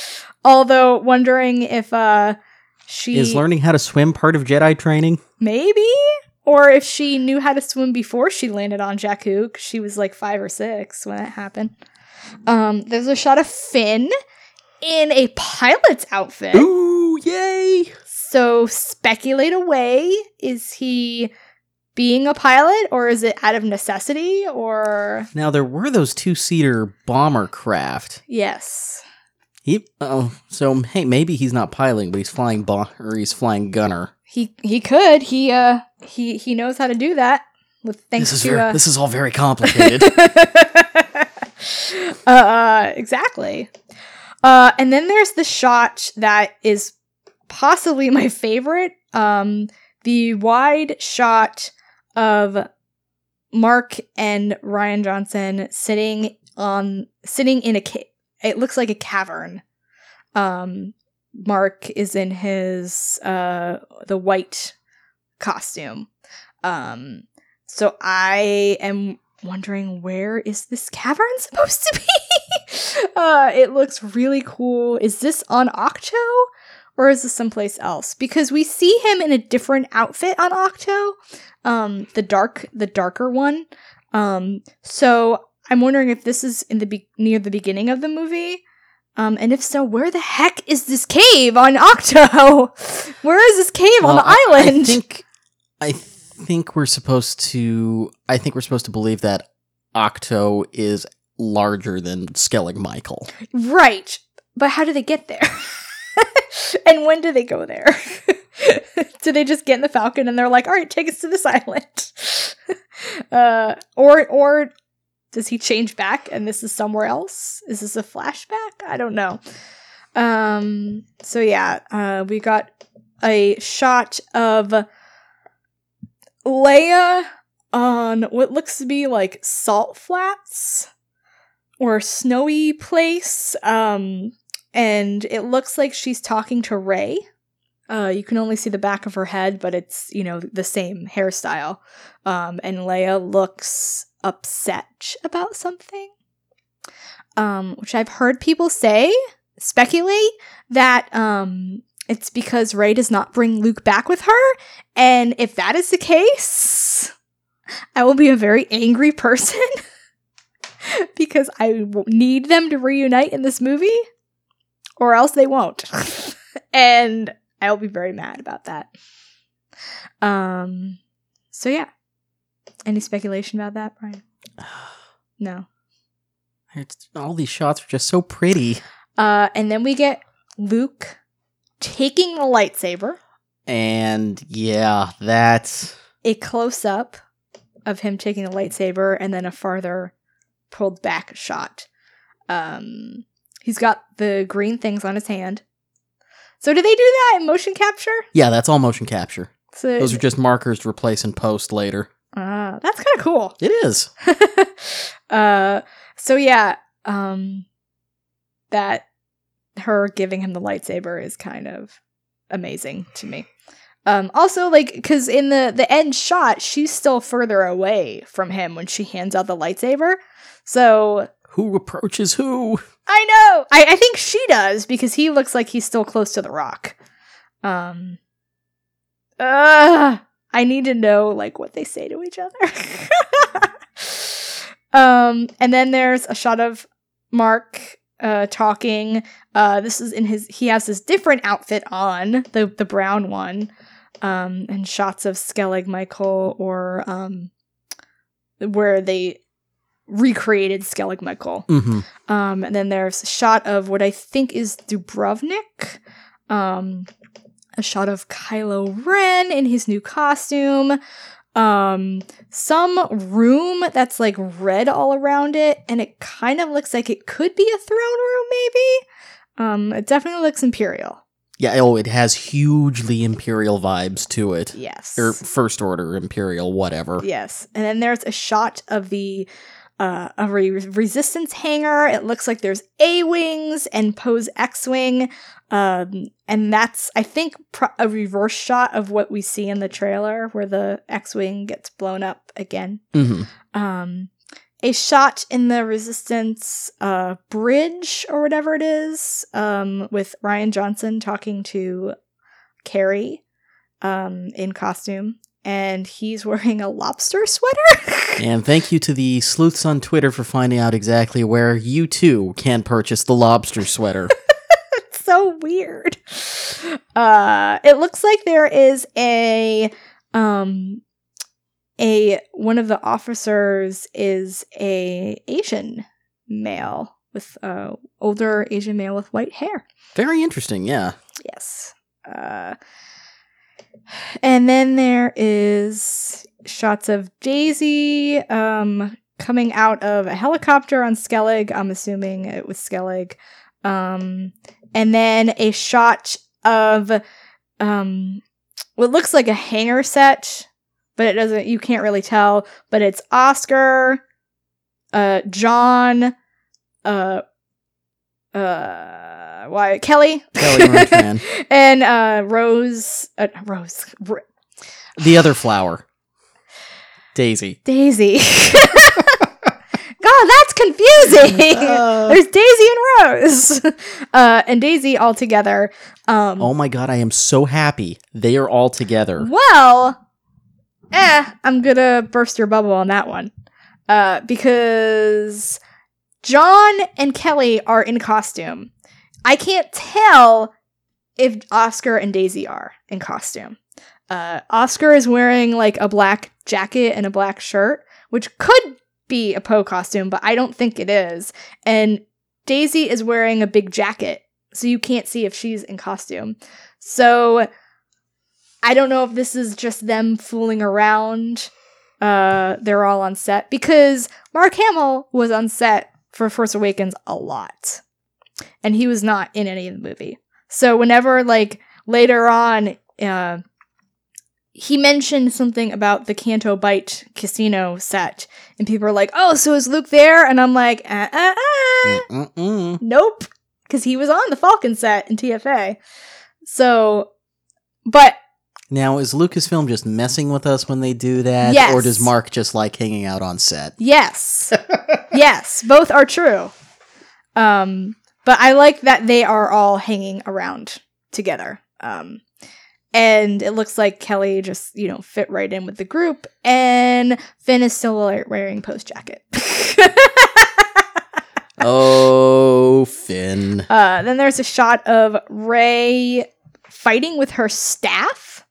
Although, wondering if uh, she Is learning how to swim part of Jedi training? Maybe. Or if she knew how to swim before she landed on Jakku, she was like five or six when it happened. Um, there's a shot of Finn in a pilot's outfit. Ooh, yay! So speculate away. Is he being a pilot or is it out of necessity or Now there were those two-seater bomber craft. yes. He oh, so hey, maybe he's not piloting, but he's flying bo- or he's flying gunner. He he could. He uh he he knows how to do that with thanks This is to very, uh, this is all very *laughs* complicated. uh, exactly. Uh, and then there's the shot that is possibly my favorite. Um, the wide shot of Mark and Rian Johnson sitting on sitting in a ca- it looks like a cavern. Um, Mark is in his uh the white costume. Um, so I am wondering where is this cavern *laughs* supposed to be? uh, it looks really cool. Is this on Ahch-To? Or is this someplace else? Because we see him in a different outfit on Ahch-To. Um, the dark the darker one. Um, so I'm wondering if this is in the be- near the beginning of the movie. Um, and if so, where the heck is this cave on Ahch-To? *laughs* where is this cave on the I- island? I think I think we're supposed to I think we're supposed to believe that Ahch-To is larger than Skellig Michael. Right. But how do they get there? *laughs* and when do they go there? *laughs* do they just get in the Falcon and they're like, all right, take us to this island? uh, or or does he change back and this is somewhere else? Is this a flashback? I don't know. Um so yeah, uh we got a shot of Leia on what looks to be like salt flats or snowy place. Um, and it looks like she's talking to Rey. Uh, you can only see the back of her head, but it's you know the same hairstyle. Um, and Leia looks upset about something, um, which I've heard people say, speculate that um, it's because Rey does not bring Luke back with her, and if that is the case, I will be a very angry person *laughs* because I need them to reunite in this movie, or else they won't. *laughs* and I'll be very mad about that. Um, so yeah. Any speculation about that, Brian? *sighs* No. It's, all these shots are just so pretty. Uh, and then we get Luke taking the lightsaber, And yeah, that's a close up of him taking the lightsaber, and then a farther pulled back shot. Um, he's got the green things on his hand. So did they do that in motion capture? yeah, that's all motion capture. So Those are just markers to replace in post later. Uh, that's kind of cool. It is. *laughs* uh, so yeah, um, that her giving him the lightsaber is kind of amazing to me. Um, also, like, because in the the end shot, she's still further away from him when she hands out the lightsaber. So Who approaches who? I know. I, I think she does because he looks like he's still close to the rock. Um. Uh, I need to know like what they say to each other. *laughs* um, and then there's a shot of Mark uh talking. Uh, this is in his. He has this different outfit on the the brown one. Um, and shots of Skellig Michael or um, where they recreated Skellig Michael. Mm-hmm. Um, and then there's a shot of what I think is Dubrovnik. Um, a shot of Kylo Ren in his new costume. Um, some room that's like red all around it, and it kind of looks like it could be a throne room, maybe. Um, it definitely looks imperial. Yeah, oh, it has hugely Imperial vibes to it. Yes. Or First Order Imperial, whatever. Yes. And then there's a shot of the uh, a re- resistance hangar. It looks like there's A wings and Poe's X wing, um, and that's I think pro- a reverse shot of what we see in the trailer, where the X wing gets blown up again. Mm-hmm. Um, a shot in the resistance uh, bridge or whatever it is, um, with Rian Johnson talking to Carrie um, in costume. And he's *laughs* wearing a lobster sweater. *laughs* And thank you to the sleuths on Twitter for finding out exactly where you too can purchase the lobster sweater. *laughs* Weird. Uh, it looks like there is a um a one of the officers is a Asian male with uh older Asian male with white hair. Very interesting, yeah. Yes. Uh, and then there is shots of Daisy um, coming out of a helicopter on Skellig. I'm assuming it was Skellig. Um, and then a shot of um, what looks like a hanger set, but it doesn't. You can't really tell. But it's Oscar, uh, John, uh, uh, why Kelly, Kelly *laughs* and uh, Rose, uh, Rose, R- the other flower. Daisy. Daisy. *laughs* Confusing. *laughs* Uh. There's Daisy and Rose, *laughs* uh, and Daisy all together. Um, Oh my god, I am so happy. They are all together. Well, eh, I'm gonna burst your bubble on that one. Uh, because John and Kelly are in costume. I can't tell if Oscar and Daisy are in costume. Uh, Oscar is wearing like a black jacket and a black shirt, which could be a Poe costume, but I don't think it is. And Daisy is wearing a big jacket, so you can't see if she's in costume. So I don't know if this is just them fooling around. Uh, they're all on set because Mark Hamill was on set for Force Awakens a lot, and he was not in any of the movie. So whenever like later on, uh, he mentioned something about the Canto Bight casino set, and people are like, "Oh, so is Luke there?" And I'm like, uh, uh, uh. Nope, because he was on the Falcon set in TFA. So, but Now, is Lucasfilm just messing with us when they do that? Yes. Or does Mark just like hanging out on set? yes, *laughs* yes, both are true. Um, but I like that they are all hanging around together. Um, and it looks like Kelly just you know fit right in with the group, and Finn is still wearing Poe's jacket. *laughs* Oh, Finn. Uh, then there's a shot of Rey fighting with her staff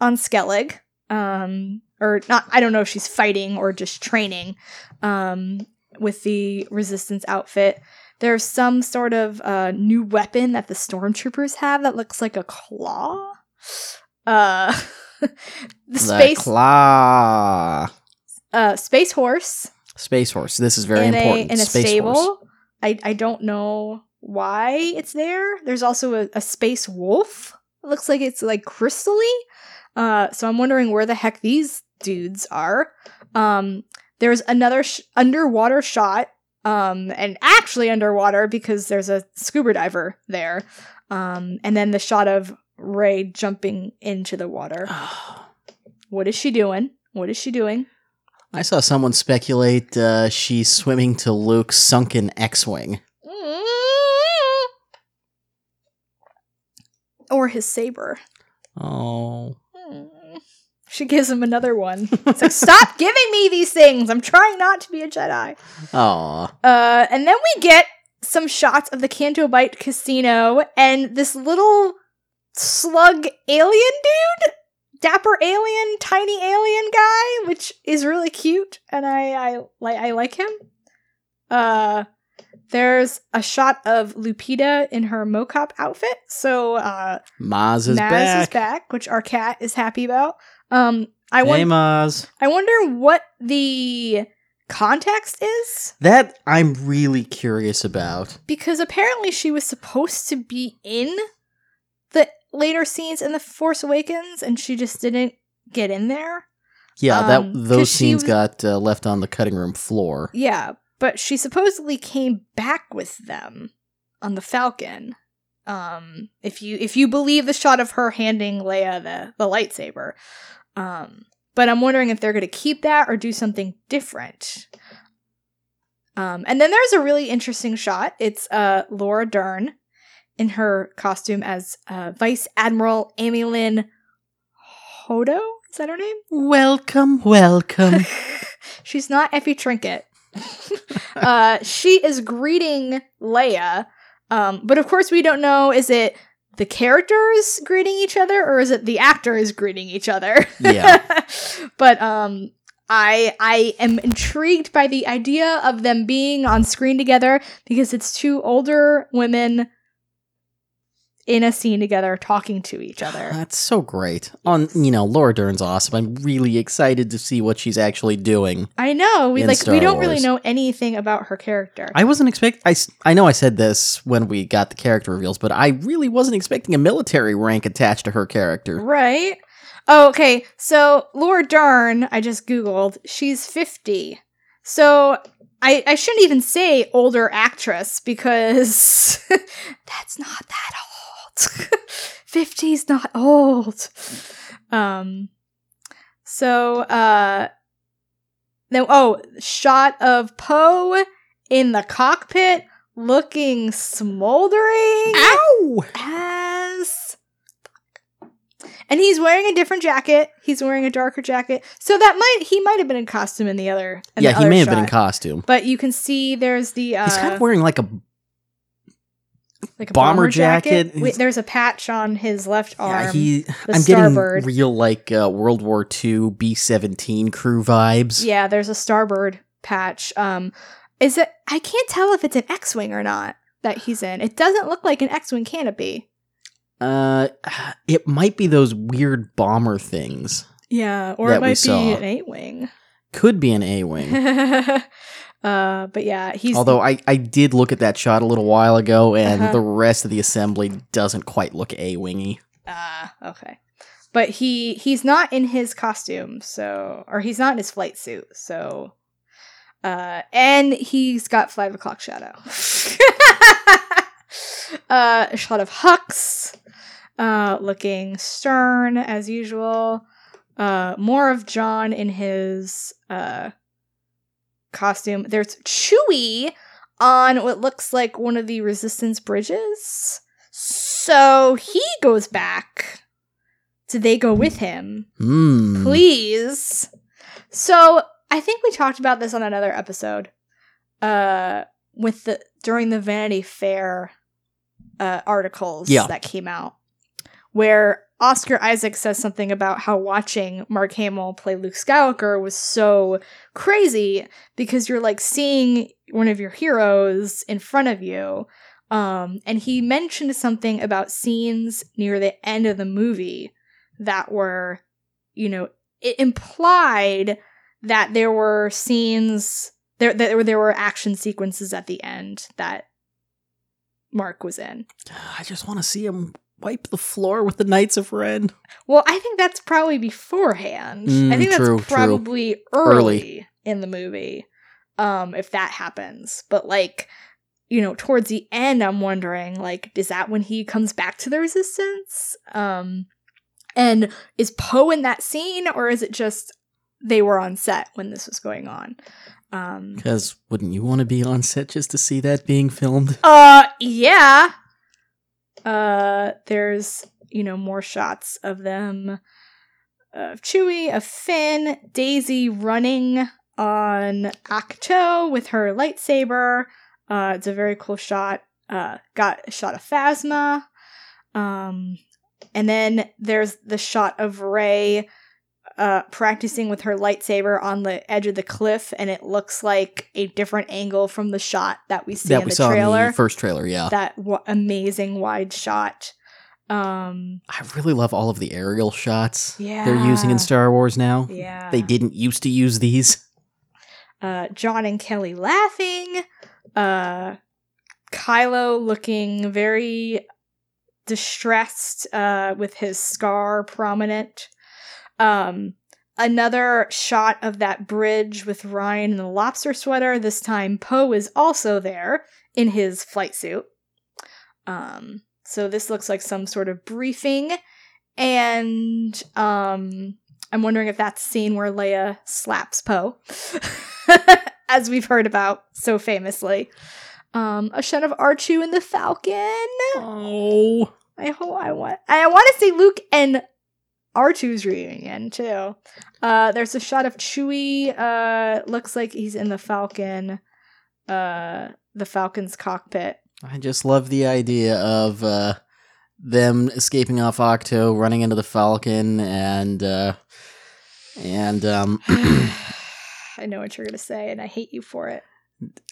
on Skellig. Um, or not, I don't know if she's fighting or just training um, with the resistance outfit. There's some sort of uh, new weapon that the stormtroopers have that looks like a claw. Uh, *laughs* the The space claw. uh, space horse Space horse. This is very in important. A, in a Space stable. horse. I, I don't know why it's there. There's also a, a space wolf. It looks like it's like crystally. Uh, so I'm wondering where the heck these dudes are. Um, there's another sh- underwater shot, um, and actually underwater because there's a scuba diver there. Um, and then the shot of Rey jumping into the water. *sighs* What is she doing? What is she doing? I saw someone speculate uh, she's swimming to Luke's sunken X-wing. *laughs* Or his saber. Oh, Hmm. She gives him another one. It's like, stop *laughs* giving me these things. I'm trying not to be a Jedi. aw. Uh, and then we get some shots of the Canto Bight Casino and this little slug alien dude, dapper alien, tiny alien guy, which is really cute, and I I like I like him. Uh, there's a shot of Lupita in her mocap outfit, so uh, Maz is Maz back. is back, which our cat is happy about. Um, I Hey, won- Maz. I wonder what the context is That I'm really curious about. because apparently she was supposed to be in the later scenes in the Force Awakens, and she just didn't get in there. Yeah, Um, that those scenes was- got uh, left on the cutting room floor. Yeah, but she supposedly came back with them on the Falcon. Um, if you if you believe the shot of her handing Leia the the lightsaber, um, but I'm wondering if they're going to keep that or do something different. Um, and then there's a really interesting shot. It's uh Laura Dern in her costume as uh, Vice Admiral Amy Lynn Hodo. Is that her name? Welcome, welcome. *laughs* She's not Effie Trinket. *laughs* uh, she is greeting Leia, um, but of course we don't know is it the characters greeting each other or is it the actors greeting each other? Yeah. *laughs* but um, I I am intrigued by the idea of them being on screen together because it's two older women in a scene together talking to each ah, other. That's so great. On you know, Laura Dern's awesome. I'm really excited to see what she's actually doing. I know we like Star we don't really know anything about her character. I wasn't expect. I I know I said this when we got the character reveals, but I really wasn't expecting a military rank attached to her character. Right. Oh, okay. So Laura Dern, I just Googled, she's 50. So I, I shouldn't even say older actress because *laughs* that's not that old. 50's *laughs* not old. Um so uh then oh, shot of Poe in the cockpit looking smoldering Ow! as and he's wearing a different jacket. He's wearing a darker jacket. So that might he might have been in costume in the other. In Yeah, the he other may have been in costume. But you can see there's the uh, He's kind of wearing like a like a bomber bomber, jacket. jacket. Wait, there's a patch on his left arm. yeah. He I'm starboard. getting real like uh, World War II B seventeen crew vibes. yeah, there's a starbird patch. Um, is it? I can't tell if it's an X-wing or not that he's in. It doesn't look like an X-wing canopy. Uh, it might be those weird bomber things. Yeah, or it might be an A-wing. Could be an A wing. *laughs* uh, but yeah, he's Although I, I did look at that shot a little while ago, and Uh-huh. the rest of the assembly doesn't quite look A wingy. Ah, okay. But he he's not in his costume, so or he's not in his flight suit, so uh and he's got five o'clock shadow. *laughs* uh a shot of Hux, uh looking stern as usual. Uh more of John in his uh costume. There's Chewie on what looks like one of the resistance bridges. So he goes back. Do they go with him? Hmm. Please. So I think we talked about this on another episode. Uh with the during the Vanity Fair uh articles Yeah. that came out. Where Oscar Isaac says something about how watching Mark Hamill play Luke Skywalker was so crazy because you're like seeing one of your heroes in front of you. Um, and he mentioned something about scenes near the end of the movie that were, you know, it implied that there were scenes there that there were, there were action sequences at the end that Mark was in. I just want to see him wipe the floor with the Knights of Ren? Well, I think that's probably beforehand. Mm, I think true, that's true. probably early, in the movie. Um, if that happens. But like, you know, towards the end, I'm wondering, like, is that when he comes back to the resistance? Um and is Poe in that scene, or is it just they were on set when this was going on? Um Because wouldn't you want to be on set just to see that being filmed? Uh, yeah. Uh, there's you know more shots of them, of Chewie, of Finn, Daisy running on Ahch-To with her lightsaber. Uh, it's a very cool shot. Uh, got a shot of Phasma. Um, and then there's the shot of Rey uh, practicing with her lightsaber on the edge of the cliff, and it looks like a different angle from the shot that we see that in we the saw trailer. in the first trailer, yeah. that w- amazing wide shot. Um, I really love all of the aerial shots yeah, they're using in Star Wars now. Yeah, They didn't used to use these. uh, John and Kelly laughing, uh, Kylo looking very distressed uh, with his scar prominent. Um, another shot of that bridge with Rian in the lobster sweater. This time, Poe is also there in his flight suit. Um, so this looks like some sort of briefing, and um, I'm wondering if that's the scene where Leia slaps Poe, *laughs* as we've heard about so famously. Um, a shot of R2 and the Falcon. Oh. I hope I want. I want to see Luke and R2's reunion too. Uh, there's a shot of Chewie. Uh, looks like he's in the Falcon. Uh, the Falcon's cockpit. I just love the idea of uh, them escaping off Ahch-To, running into the Falcon, and uh, and um, *sighs* I *clears throat* know what you're gonna say, and I hate you for it.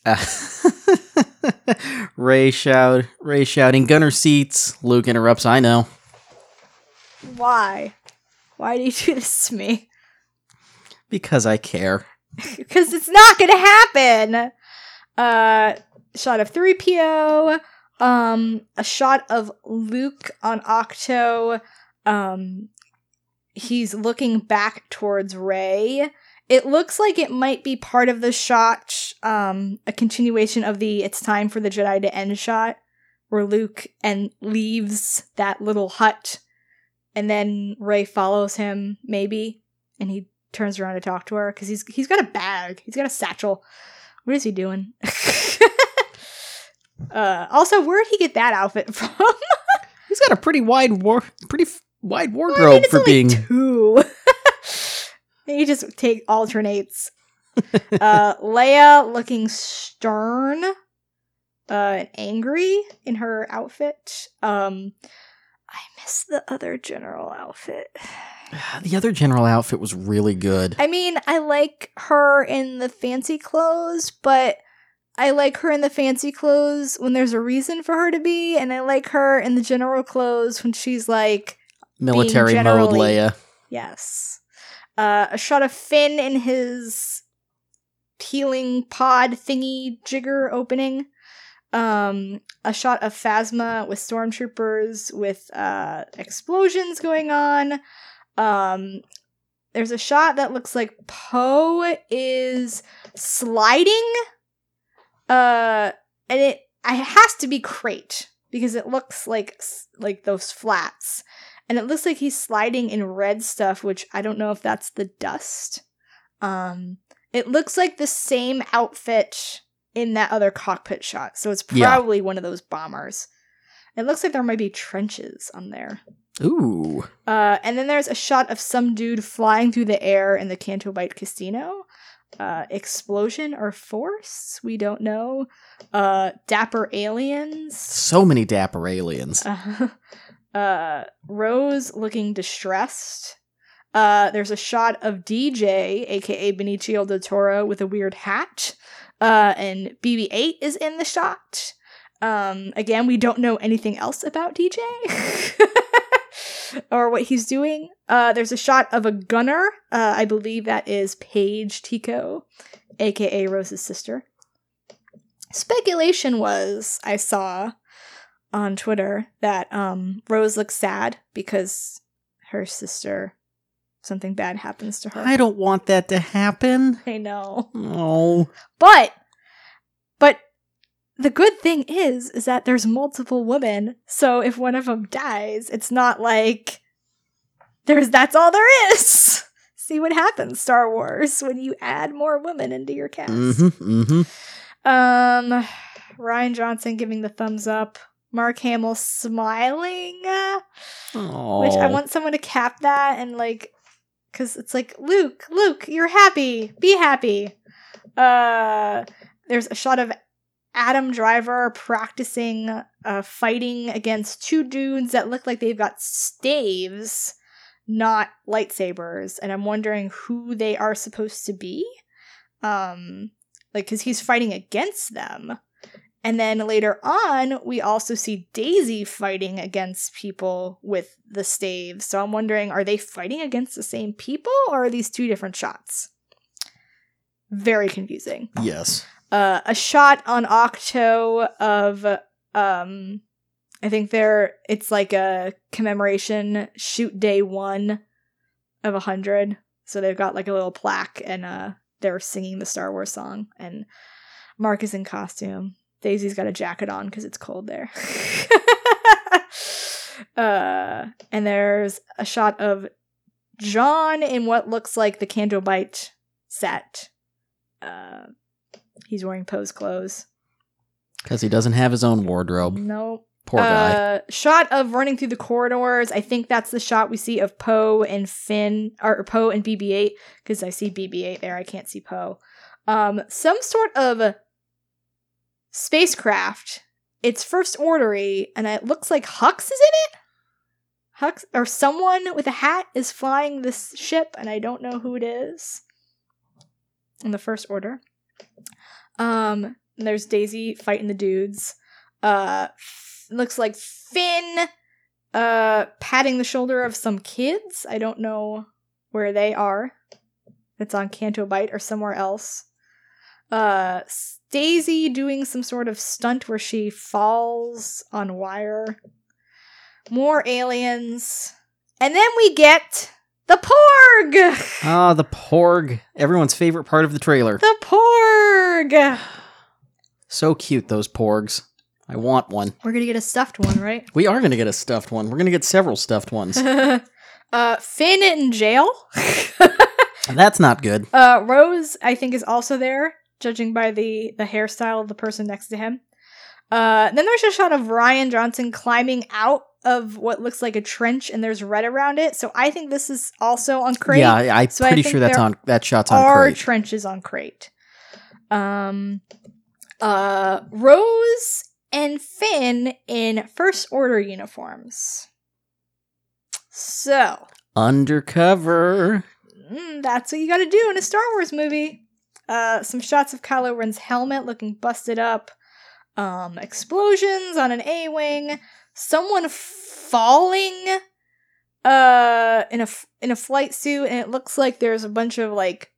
*laughs* Rey shout, Rey shouting, "Gunner seats!" Luke interrupts. I know Why? Why do you do this to me? because I care. *laughs* Because it's not gonna happen. Uh, shot of 3PO. Um, a shot of Luke on Ahch-To. Um, he's looking back towards Rey. It looks like it might be part of the shot, um, a continuation of the "It's time for the Jedi to end" shot, where Luke and leaves that little hut, and then Rey follows him, maybe, and he turns around to talk to her because he's he's got a bag, he's got a satchel. What is he doing? *laughs* uh, also, where'd he get that outfit *laughs* from? He's got a pretty wide war, pretty f- wide I wardrobe mean, it's for only being. two. *laughs* he just take alternates. uh, Leia looking stern uh, and angry in her outfit. Um, I miss the other general outfit. *sighs* The other general outfit was really good. I mean, I like her in the fancy clothes, but I like her in the fancy clothes when there's a reason for her to be, and I like her in the general clothes when she's like, Military mode, Leia. yes. Uh, a shot of Finn in his healing pod thingy jigger opening. Um, a shot of Phasma with stormtroopers with uh, explosions going on. Um, there's a shot that looks like Poe is sliding. Uh, and it, it has to be Crait because it looks like like those flats, and it looks like he's sliding in red stuff, which I don't know if that's the dust. Um, it looks like the same outfit in that other cockpit shot, so it's Yeah. probably one of those bombers. It looks like there might be trenches on there. Ooh. Uh, and then there's a shot of some dude flying through the air in the Canto Bight Casino. Uh, explosion or force? We don't know. Uh, dapper aliens. So many dapper aliens. *laughs* Uh, Rose looking distressed. Uh, there's a shot of DJ, aka Benicio del Toro, with a weird hat. Uh, and BB-8 is in the shot. Um, again, we don't know anything else about DJ *laughs* or what he's doing. Uh, there's a shot of a gunner. Uh, I believe that is Paige Tico, aka Rose's sister. Speculation was I saw on Twitter that um Rose looks sad because her sister something bad happens to her. I don't want that to happen. I know. Oh. But but the good thing is is that there's multiple women. So if one of them dies, it's not like there's that's all there is. *laughs* See what happens Star Wars when you add more women into your cast. Mm-hmm. Mm-hmm. Um Rian Johnson giving the thumbs up. Mark Hamill smiling, Oh. which I want someone to cap that and like, because it's like Luke, Luke, you're happy, be happy. Uh, there's a shot of Adam Driver practicing uh, fighting against two dudes that look like they've got staves, not lightsabers, and I'm wondering who they are supposed to be. Um, like, because he's fighting against them. And then later on, we also see Daisy fighting against people with the staves. So I'm wondering, are they fighting against the same people or are these two different shots? Very confusing. Yes. Uh, a shot on Ahch-To of, um, I think there, it's like a commemoration shoot day one of a hundred. So they've got like a little plaque and, uh, they're singing the Star Wars song and Mark is in costume. Daisy's got a jacket on because it's cold there. *laughs* uh, and there's a shot of John in what looks like the Canto Bight set. Uh, he's wearing Poe's clothes. Because he doesn't have his own wardrobe. Nope. Poor guy. Uh, shot of running through the corridors. I think that's the shot we see of Poe and Finn, or Poe and BB-8, because I see BB-8 there. I can't see Poe. Um, some sort of spacecraft. It's first ordery, and it looks like Hux is in it. Hux or someone with a hat is flying this ship, and I don't know who it is. In the first order. Um, there's Daisy fighting the dudes. Uh, f- looks like Finn, uh, patting the shoulder of some kids. I don't know where they are. It's on Canto Bight or somewhere else. Uh, Daisy doing some sort of stunt where she falls on wire. More aliens. And then we get the Porg! Ah, the Porg. Everyone's favorite part of the trailer. The Porg! So cute, those Porgs. I want one. We're gonna get a stuffed one, right? We are going to get a stuffed one. We're going to get several stuffed ones. *laughs* uh, Finn in jail. *laughs* That's not good. uh, Rose, I think, is also there, judging by the the hairstyle of the person next to him. Uh, then there's a shot of Rian Johnson climbing out of what looks like a trench, and there's red around it. So I think this is also on Crait. Yeah, I- I'm So pretty sure that's on that shot's on Crait. trenches on Crait. Um, uh, Rose and Finn in first order uniforms. So Undercover. mm, that's what you got to do in a Star Wars movie. Uh, some shots of Kylo Ren's helmet looking busted up. Um, explosions on an A-wing. Someone falling. Uh, in a in a flight suit, and it looks like there's a bunch of like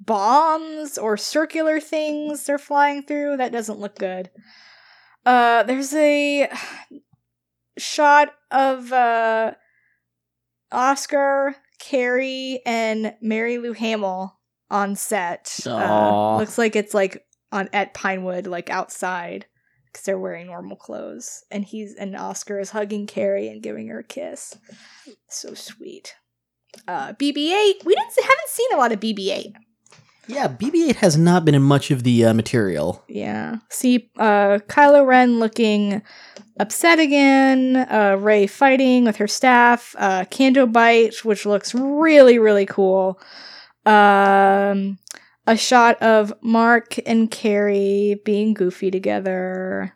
bombs or circular things they're flying through. That doesn't look good. Uh, there's a shot of uh Oscar, Carrie, and Marilou Hamill on set. Uh, looks like it's like on at Pinewood, like outside, because they're wearing normal clothes, and he's and Oscar is hugging Carrie and giving her a kiss. So sweet. Uh, BB-8. We didn't haven't seen a lot of BB-8. Yeah, BB-8 has not been in much of the uh, material. Yeah. See, uh, Kylo Ren looking upset again. Uh, Rey fighting with her staff. Uh, Canto Bight, which looks really, really cool. Um, a shot of Mark and Carrie being goofy together.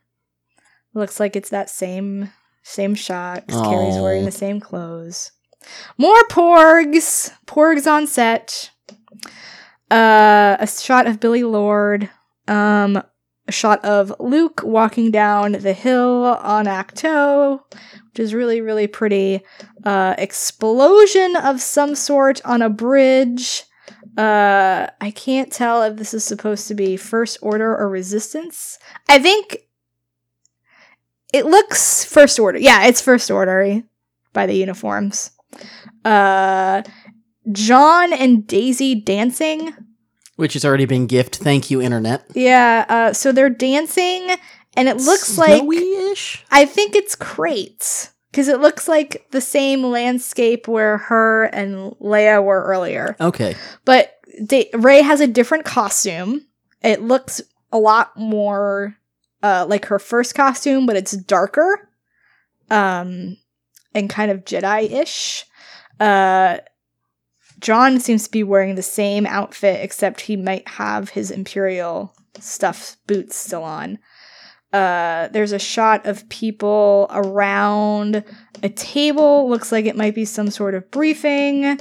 Looks like it's that same same shot. Carrie's wearing the same clothes. More porgs. Porgs on set. Uh, a shot of Billie Lourd. Um, a shot of Luke walking down the hill on Ahch-To, which is really, really pretty. Uh, explosion of some sort on a bridge. Uh, I can't tell if this is supposed to be First Order or Resistance. I think it looks first order. Yeah, it's first order by the uniforms. Uh, John and Daisy dancing. Which has already been gift. Thank you, internet. Yeah. Uh, so they're dancing, and it looks like Snowy-ish? I think it's Crait's because it looks like the same landscape where her and Leia were earlier. Okay. But da- Rey has a different costume. It looks a lot more uh, like her first costume, but it's darker, um, and kind of Jedi-ish. Uh, John seems to be wearing the same outfit, except he might have his Imperial stuff boots still on. Uh, there's a shot of people around a table. Looks like it might be some sort of briefing.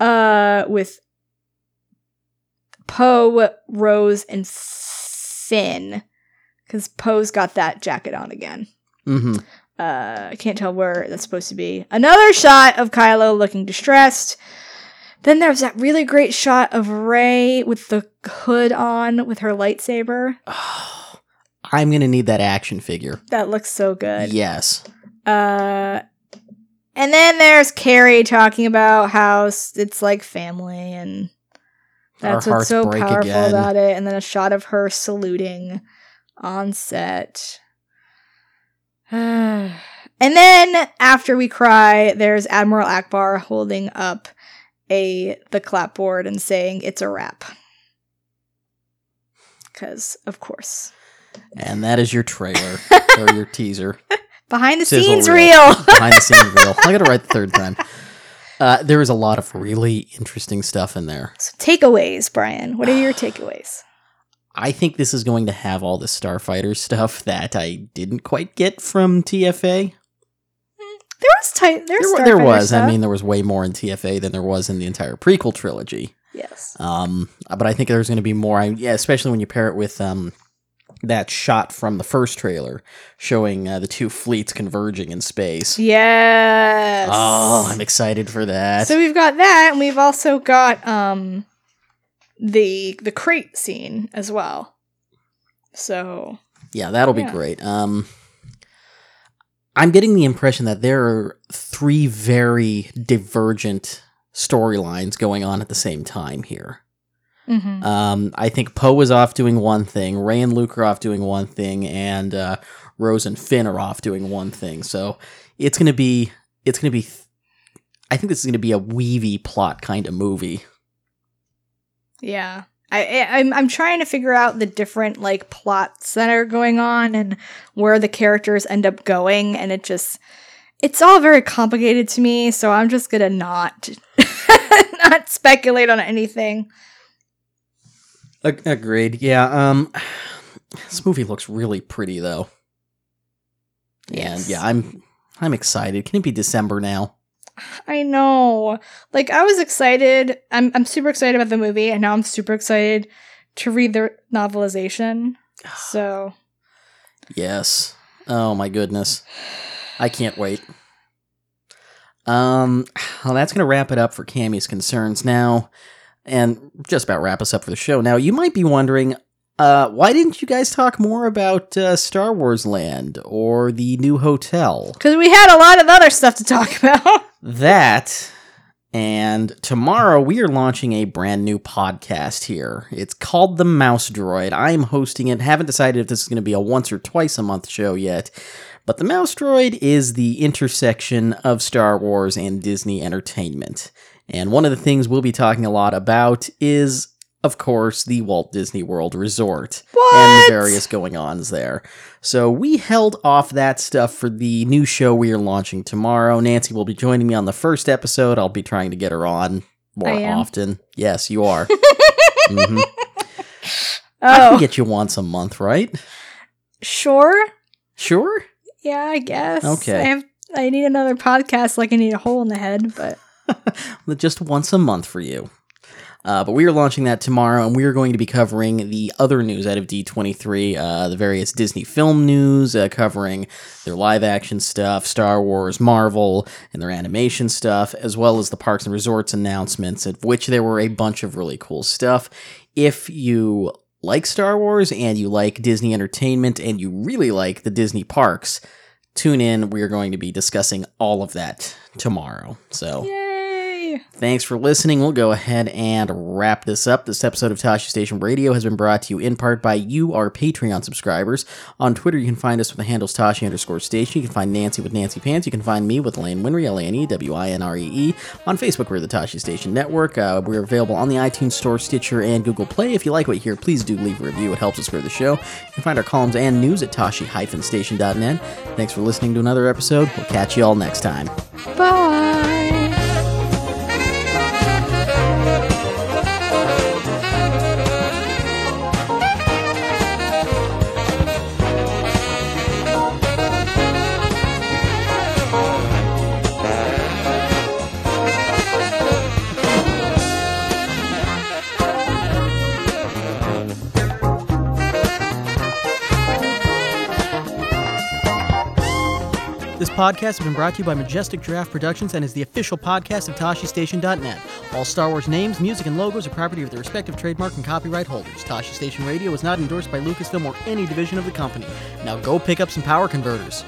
Uh, with Poe, Rose, and Finn, because Poe's got that jacket on again. Mm-hmm. Uh, I can't tell where that's supposed to be. Another shot of Kylo looking distressed. Then there's that really great shot of Rey with the hood on with her lightsaber. *sighs* I'm gonna need that action figure. That looks so good. Yes. Uh, and then there's Carrie talking about how it's like family and that's Our what's so powerful again. about it. And then a shot of her saluting on set. *sighs* and then after we cry, there's Admiral Ackbar holding up a the clapboard and saying it's a wrap. Cause of course. And that is your trailer *laughs* or your teaser. Behind the Sizzle scenes reel. Behind the scenes reel. I got to write the third time. *laughs* Uh, there is a lot of really interesting stuff in there. So takeaways, Brian. What are your takeaways? I think this is going to have all the Starfighter stuff that I didn't quite get from TFA. There was. There's There, there Starfighter was. Stuff. I mean, there was way more in TFA than there was in the entire prequel trilogy. yes. Um, but I think there's going to be more. I, yeah, especially when you pair it with um, that shot from the first trailer showing uh, the two fleets converging in space. Yes. Oh, I'm excited for that. So we've got that, and we've also got um the the Crait scene as well. So yeah, that'll be Yeah. great. Um, I'm getting the impression that there are three very divergent storylines going on at the same time here. Mhm. Um, I think Poe is off doing one thing, Rey and Luke are off doing one thing, and uh, Rose and Finn are off doing one thing. So it's gonna be, it's gonna be. I think this is gonna be a weavy plot kind of movie. yeah. I, I I'm I'm trying to figure out the different like plots that are going on and where the characters end up going, and it just it's all very complicated to me. So I'm just gonna not *laughs* not speculate on anything. Ag- agreed. Yeah. Um, this movie looks really pretty though. And yeah, I'm I'm excited. Can it be December now? I know. Like I was excited. I'm I'm super excited about the movie, and now I'm super excited to read the novelization. *sighs* So Yes. Oh my goodness. I can't wait. Um *sighs* well that's gonna wrap it up for Camie's concerns now. And just about wrap us up for the show. Now you might be wondering, uh, why didn't you guys talk more about uh, Star Wars Land or the new hotel? because we had a lot of other stuff to talk *laughs* about. That and tomorrow we are launching a brand new podcast here. It's called The Mouse Droid. I'm hosting it. Haven't decided if this is going to be a once or twice a month show yet. But The Mouse Droid is the intersection of Star Wars and Disney entertainment. And one of the things we'll be talking a lot about is, of course, the Walt Disney World Resort and the various going ons there. So we held off that stuff for the new show we are launching tomorrow. Nancy will be joining me on the first episode. I'll be trying to get her on more often. Yes, you are. *laughs* Mhm. I Oh, can get you once a month, right? sure. Sure. Yeah, I guess. Okay. I have. I need another podcast, like I need a hole in the head. But *laughs* just once a month for you. Uh, but we are launching that tomorrow, and we are going to be covering the other news out of D23, uh, the various Disney film news, uh, covering their live action stuff, Star Wars, Marvel, and their animation stuff, as well as the Parks and Resorts announcements, of which there were a bunch of really cool stuff. If you like Star Wars and you like Disney entertainment and you really like the Disney parks, tune in. We are going to be discussing all of that tomorrow. So. Yay! Thanks for listening. We'll go ahead and wrap this up. This episode of Tosche Station Radio has been brought to you in part by you, our Patreon subscribers. On Twitter, you can find us with the handles Tosche underscore station. You can find Nancy with Nancy Pants. You can find me with Lane Winree, L A N E W I N R E E. On Facebook, we're the Tosche Station Network. Uh, we're available on the iTunes Store, Stitcher, and Google Play. If you like what you hear, please do leave a review. It helps us grow the show. You can find our columns and news at tosche-station.net. Thanks for listening to another episode. We'll catch you all next time. Bye. Podcast has been brought to you by Majestic Giraffe Productions and is the official podcast of ToscheStation.net. All Star Wars names, music, and logos are property of their respective trademark and copyright holders. Tosche Station Radio is not endorsed by Lucasfilm or any division of the company. Now go pick up some power converters.